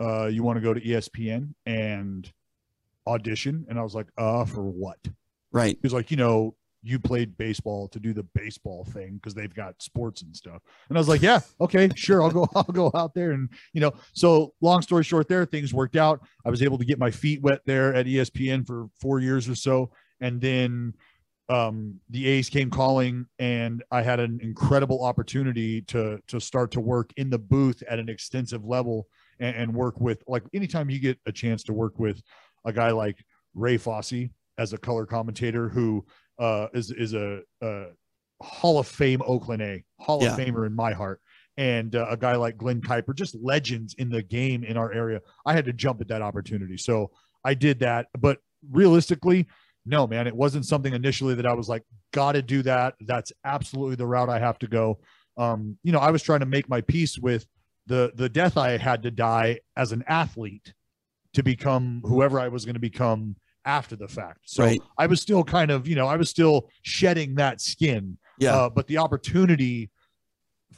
uh, you want to go to ESPN and audition? And I was like, uh, for what? Right. He was like, you know, you played baseball to do the baseball thing because they've got sports and stuff. And I was like, yeah, okay, sure. I'll go, [laughs] I'll go out there. And, you know, so long story short, there things worked out. I was able to get my feet wet there at ESPN for four years or so. And then um, the A's came calling and I had an incredible opportunity to, to start to work in the booth at an extensive level and, and work with like, anytime you get a chance to work with a guy like Ray Fosse as a color commentator who uh, is is a, a Hall of Fame Oakland A, Hall Yeah. of Famer in my heart, and uh, a guy like Glen Kuiper, just legends in the game in our area. I had to jump at that opportunity, so I did that. But realistically, no, man, it wasn't something initially that I was like, got to do that. That's absolutely the route I have to go. Um, you know, I was trying to make my peace with the the death I had to die as an athlete to become whoever I was going to become after the fact. So Right. I was still kind of, you know, I was still shedding that skin. Yeah. Uh, but the opportunity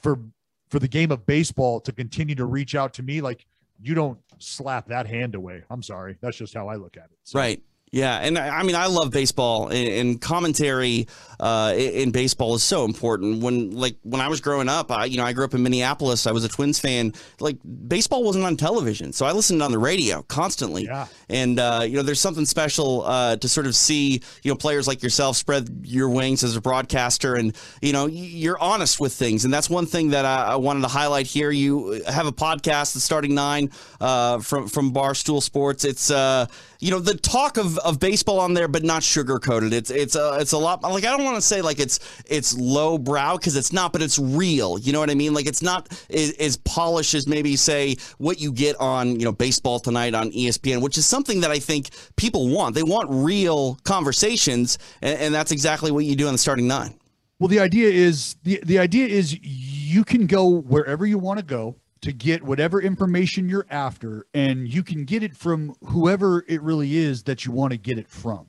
for for the game of baseball to continue to reach out to me, like you don't slap that hand away. I'm sorry. That's just how I look at it. So, Right. Yeah, and I I mean, I love baseball, and, and commentary uh, in baseball is so important. When like when I was growing up, I you know I grew up in Minneapolis. I was a Twins fan. Like baseball wasn't on television, so I listened on the radio constantly. Yeah. And uh, you know, there's something special uh, to sort of see you know players like yourself spread your wings as a broadcaster, and you know you're honest with things, and that's one thing that I, I wanted to highlight here. You have a podcast, the Starting Nine, uh, from from Barstool Sports. It's uh, you know the talk of, of baseball on there, but not sugar coated. It's it's a it's a lot like I don't want to say like it's it's low brow because it's not, but it's real. You know what I mean? Like it's not as, polished as maybe say what you get on you know baseball tonight on ESPN, which is something that I think people want. They want real conversations, and, and that's exactly what you do on the starting nine. Well, the idea is the the idea is you can go wherever you want to go to get whatever information you're after, and you can get it from whoever it really is that you want to get it from.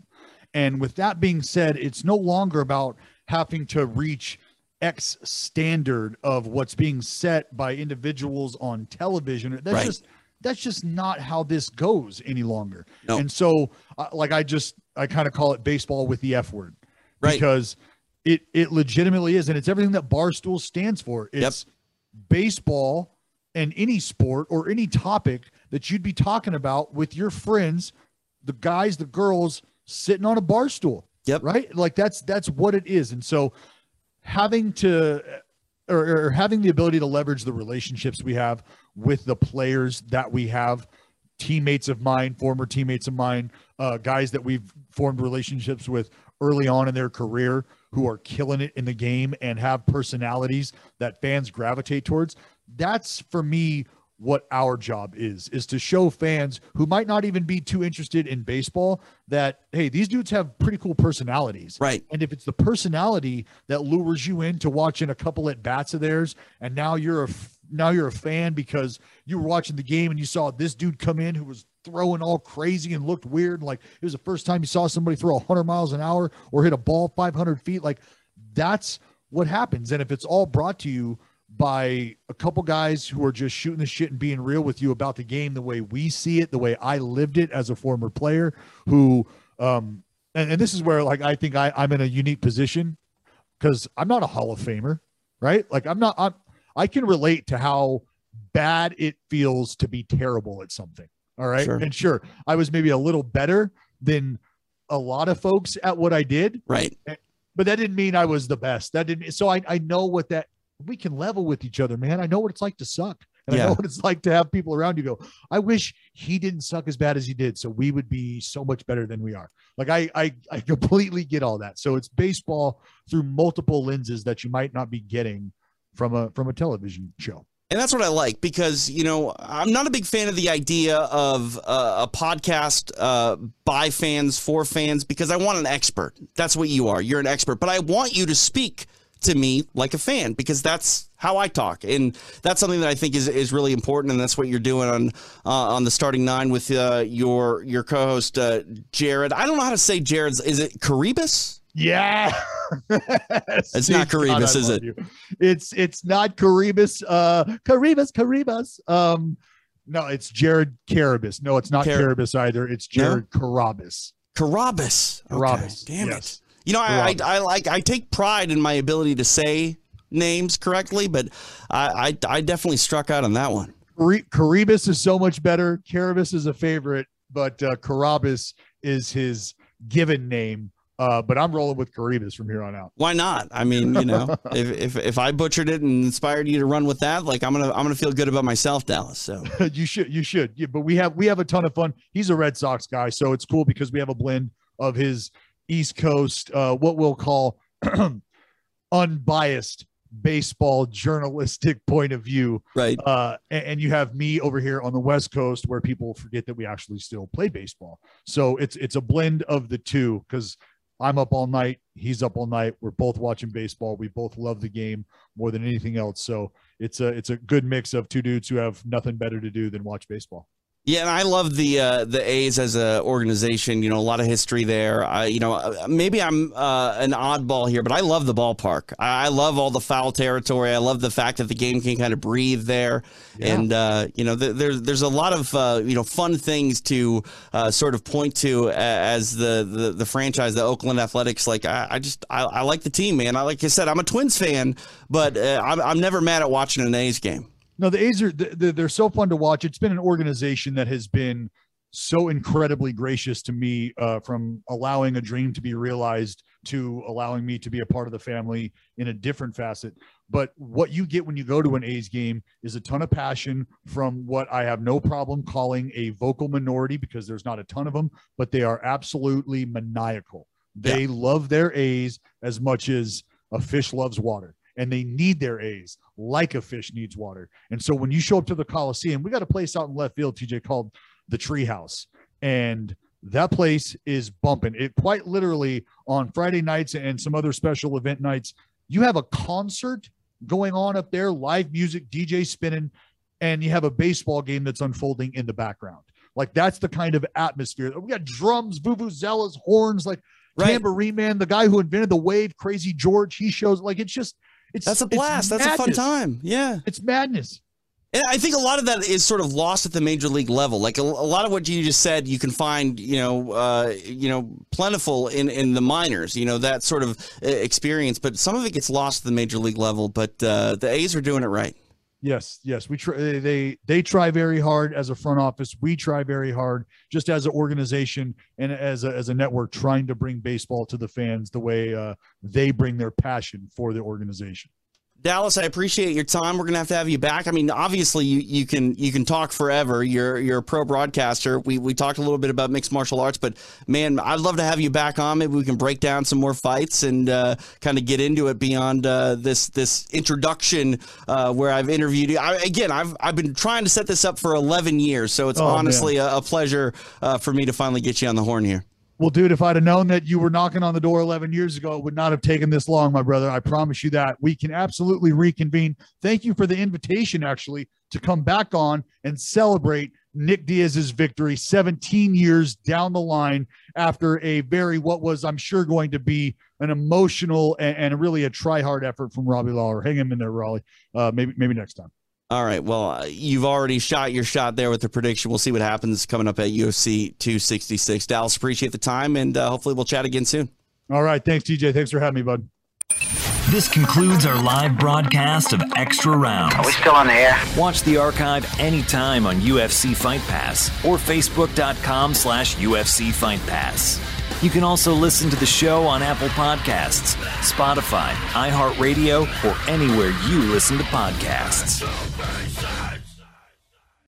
And with that being said, it's no longer about having to reach X standard of what's being set by individuals on television. That's Right. just that's just not how this goes any longer. No. And so, uh, like I just I kind of call it baseball with the F word, Right. because it it legitimately is, and it's everything that Barstool stands for. It's baseball and any sport or any topic that you'd be talking about with your friends, the guys, the girls sitting on a bar stool. Yep. Right. Like that's that's what it is. And so having to or, or having the ability to leverage the relationships we have with the players that we have teammates of mine former teammates of mine uh, guys that we've formed relationships with early on in their career who are killing it in the game and have personalities that fans gravitate towards that's for me what our job is is to show fans who might not even be too interested in baseball that hey these dudes have pretty cool personalities Right. and if it's the personality that lures you into watching a couple at bats of theirs and now you're a f- now you're a fan because you were watching the game and you saw this dude come in who was throwing all crazy and looked weird like it was the first time you saw somebody throw 100 miles an hour or hit a ball 500 feet like that's what happens and if it's all brought to you by a couple guys who are just shooting the shit and being real with you about the game the way we see it, the way I lived it as a former player who um and, and this is where like I think I, I'm in a unique position because I'm not a Hall of Famer, right? Like I'm not I'm I can relate to how bad it feels to be terrible at something. All right. Sure. And sure, I was maybe a little better than a lot of folks at what I did, Right. but that didn't mean I was the best. That didn't. So I, I know what that we can level with each other, man. I know what it's like to suck. And I know what it's like to have people around you go, I wish he didn't suck as bad as he did. So we would be so much better than we are. Like I, I, I completely get all that. So it's baseball through multiple lenses that you might not be getting from a, from a television show. And that's what I like because, you know, I'm not a big fan of the idea of uh, a podcast uh, by fans for fans because I want an expert. That's what you are. You're an expert. But I want you to speak to me like a fan because that's how I talk. And that's something that I think is, is really important. And that's what you're doing on uh, on the starting nine with uh, your your co host, uh, Jared. I don't know how to say Jared's. Is it Caribus? Yeah. [laughs] It's [laughs] not Caribas, is it? You. It's it's not Caribas. Uh Caribas, Caribas. Um no, it's Jared Caribas. No, it's not Car- Caribas either. It's No? Jared Carabas. Carabas. Okay, Carabas, Damn yes. it. You know, I, I I like I take pride in my ability to say names correctly, but I I, I definitely struck out on that one. Cari- Caribas is so much better. Caribas is a favorite, but uh Carabas is his given name. Uh, but I'm rolling with Caribas from here on out. Why not? I mean, you know, [laughs] if, if if I butchered it and inspired you to run with that, like I'm gonna I'm gonna feel good about myself, Dallas. So [laughs] you should you should yeah, but we have we have a ton of fun he's a red sox guy so it's cool because we have a blend of his east coast uh what we'll call [clears throat] unbiased baseball journalistic [laughs] point of view. Right, uh and, and you have me over here on the west coast where people forget that we actually still play baseball. So it's it's a blend of the two because i'm up all night he's up all night. We're both watching baseball. We both love the game more than anything else. So it's a it's a good mix of two dudes who have nothing better to do than watch baseball yeah, and I love the uh, the A's as a organization. You know, a lot of history there. I, you know, uh, maybe I'm uh, an oddball here, but I love the ballpark. I, I love all the foul territory. I love the fact that the game can kind of breathe there, Yeah. and uh, you know, th- there's there's a lot of uh, you know fun things to uh, sort of point to as the, the the franchise, the Oakland Athletics. Like I, I just I, I like the team, man. I like I said, I'm a Twins fan, but uh, I'm I'm never mad at watching an A's game. No, the A's are th- th- they're so fun to watch. It's been an organization that has been so incredibly gracious to me uh, from allowing a dream to be realized to allowing me to be a part of the family in a different facet. But what you get when you go to an A's game is a ton of passion from what I have no problem calling a vocal minority because there's not a ton of them, but they are absolutely maniacal. They love their A's as much as a fish loves water and they need their A's like a fish needs water. And so when you show up to the Coliseum, we got a place out in left field, TJ, called the Treehouse. And that place is bumping. It quite literally on Friday nights and some other special event nights, you have a concert going on up there, live music, DJ spinning, and you have a baseball game that's unfolding in the background. Like that's the kind of atmosphere. We got drums, vuvuzelas, horns, like Right. Tambourine Man, the guy who invented the wave, Crazy George. He shows like it's just it's That's a blast. That's a fun time. Yeah. It's madness. And I think a lot of that is sort of lost at the major league level. Like a, a lot of what you just said, you can find, you know, uh, you know, plentiful in in the minors. You know that sort of uh, experience, but some of it gets lost at the major league level. But uh, the A's are doing it right. Yes, yes. We try they- they try very hard as a front office. We try very hard just as an organization and as a as a network trying to bring baseball to the fans the way uh, they bring their passion for the organization. Dallas, I appreciate your time. We're gonna have to have you back. I mean, obviously, you, you can you can talk forever. You're you're a pro broadcaster. We we talked a little bit about mixed martial arts, but man, I'd love to have you back on. Maybe we can break down some more fights and uh, kind of get into it beyond uh, this this introduction uh, where I've interviewed you. I, again, I've I've been trying to set this up for 11 years, so it's Oh, honestly a, a pleasure uh, for me to finally get you on the horn here. Well, dude, if I'd have known that you were knocking on the door 11 years ago, it would not have taken this long, my brother. I promise you that. We can absolutely reconvene. Thank you for the invitation, actually, to come back on and celebrate Nick Diaz's victory 17 years down the line after a very, what was, I'm sure, going to be an emotional and, and really a try hard effort from Robbie Lawler. Hang him in there, Raleigh. Uh, maybe, maybe next time. All right. Well, uh, you've already shot your shot there with the prediction. We'll see what happens coming up at UFC 266. Dallas, appreciate the time, and uh, hopefully we'll chat again soon. All right. Thanks, TJ. Thanks for having me, bud. This concludes our live broadcast of Extra Rounds. Are we still on the air? Watch the archive anytime on UFC Fight Pass or Facebook.com slash UFC Fight Pass. You can also listen to the show on Apple Podcasts, Spotify, iHeartRadio, or anywhere you listen to podcasts.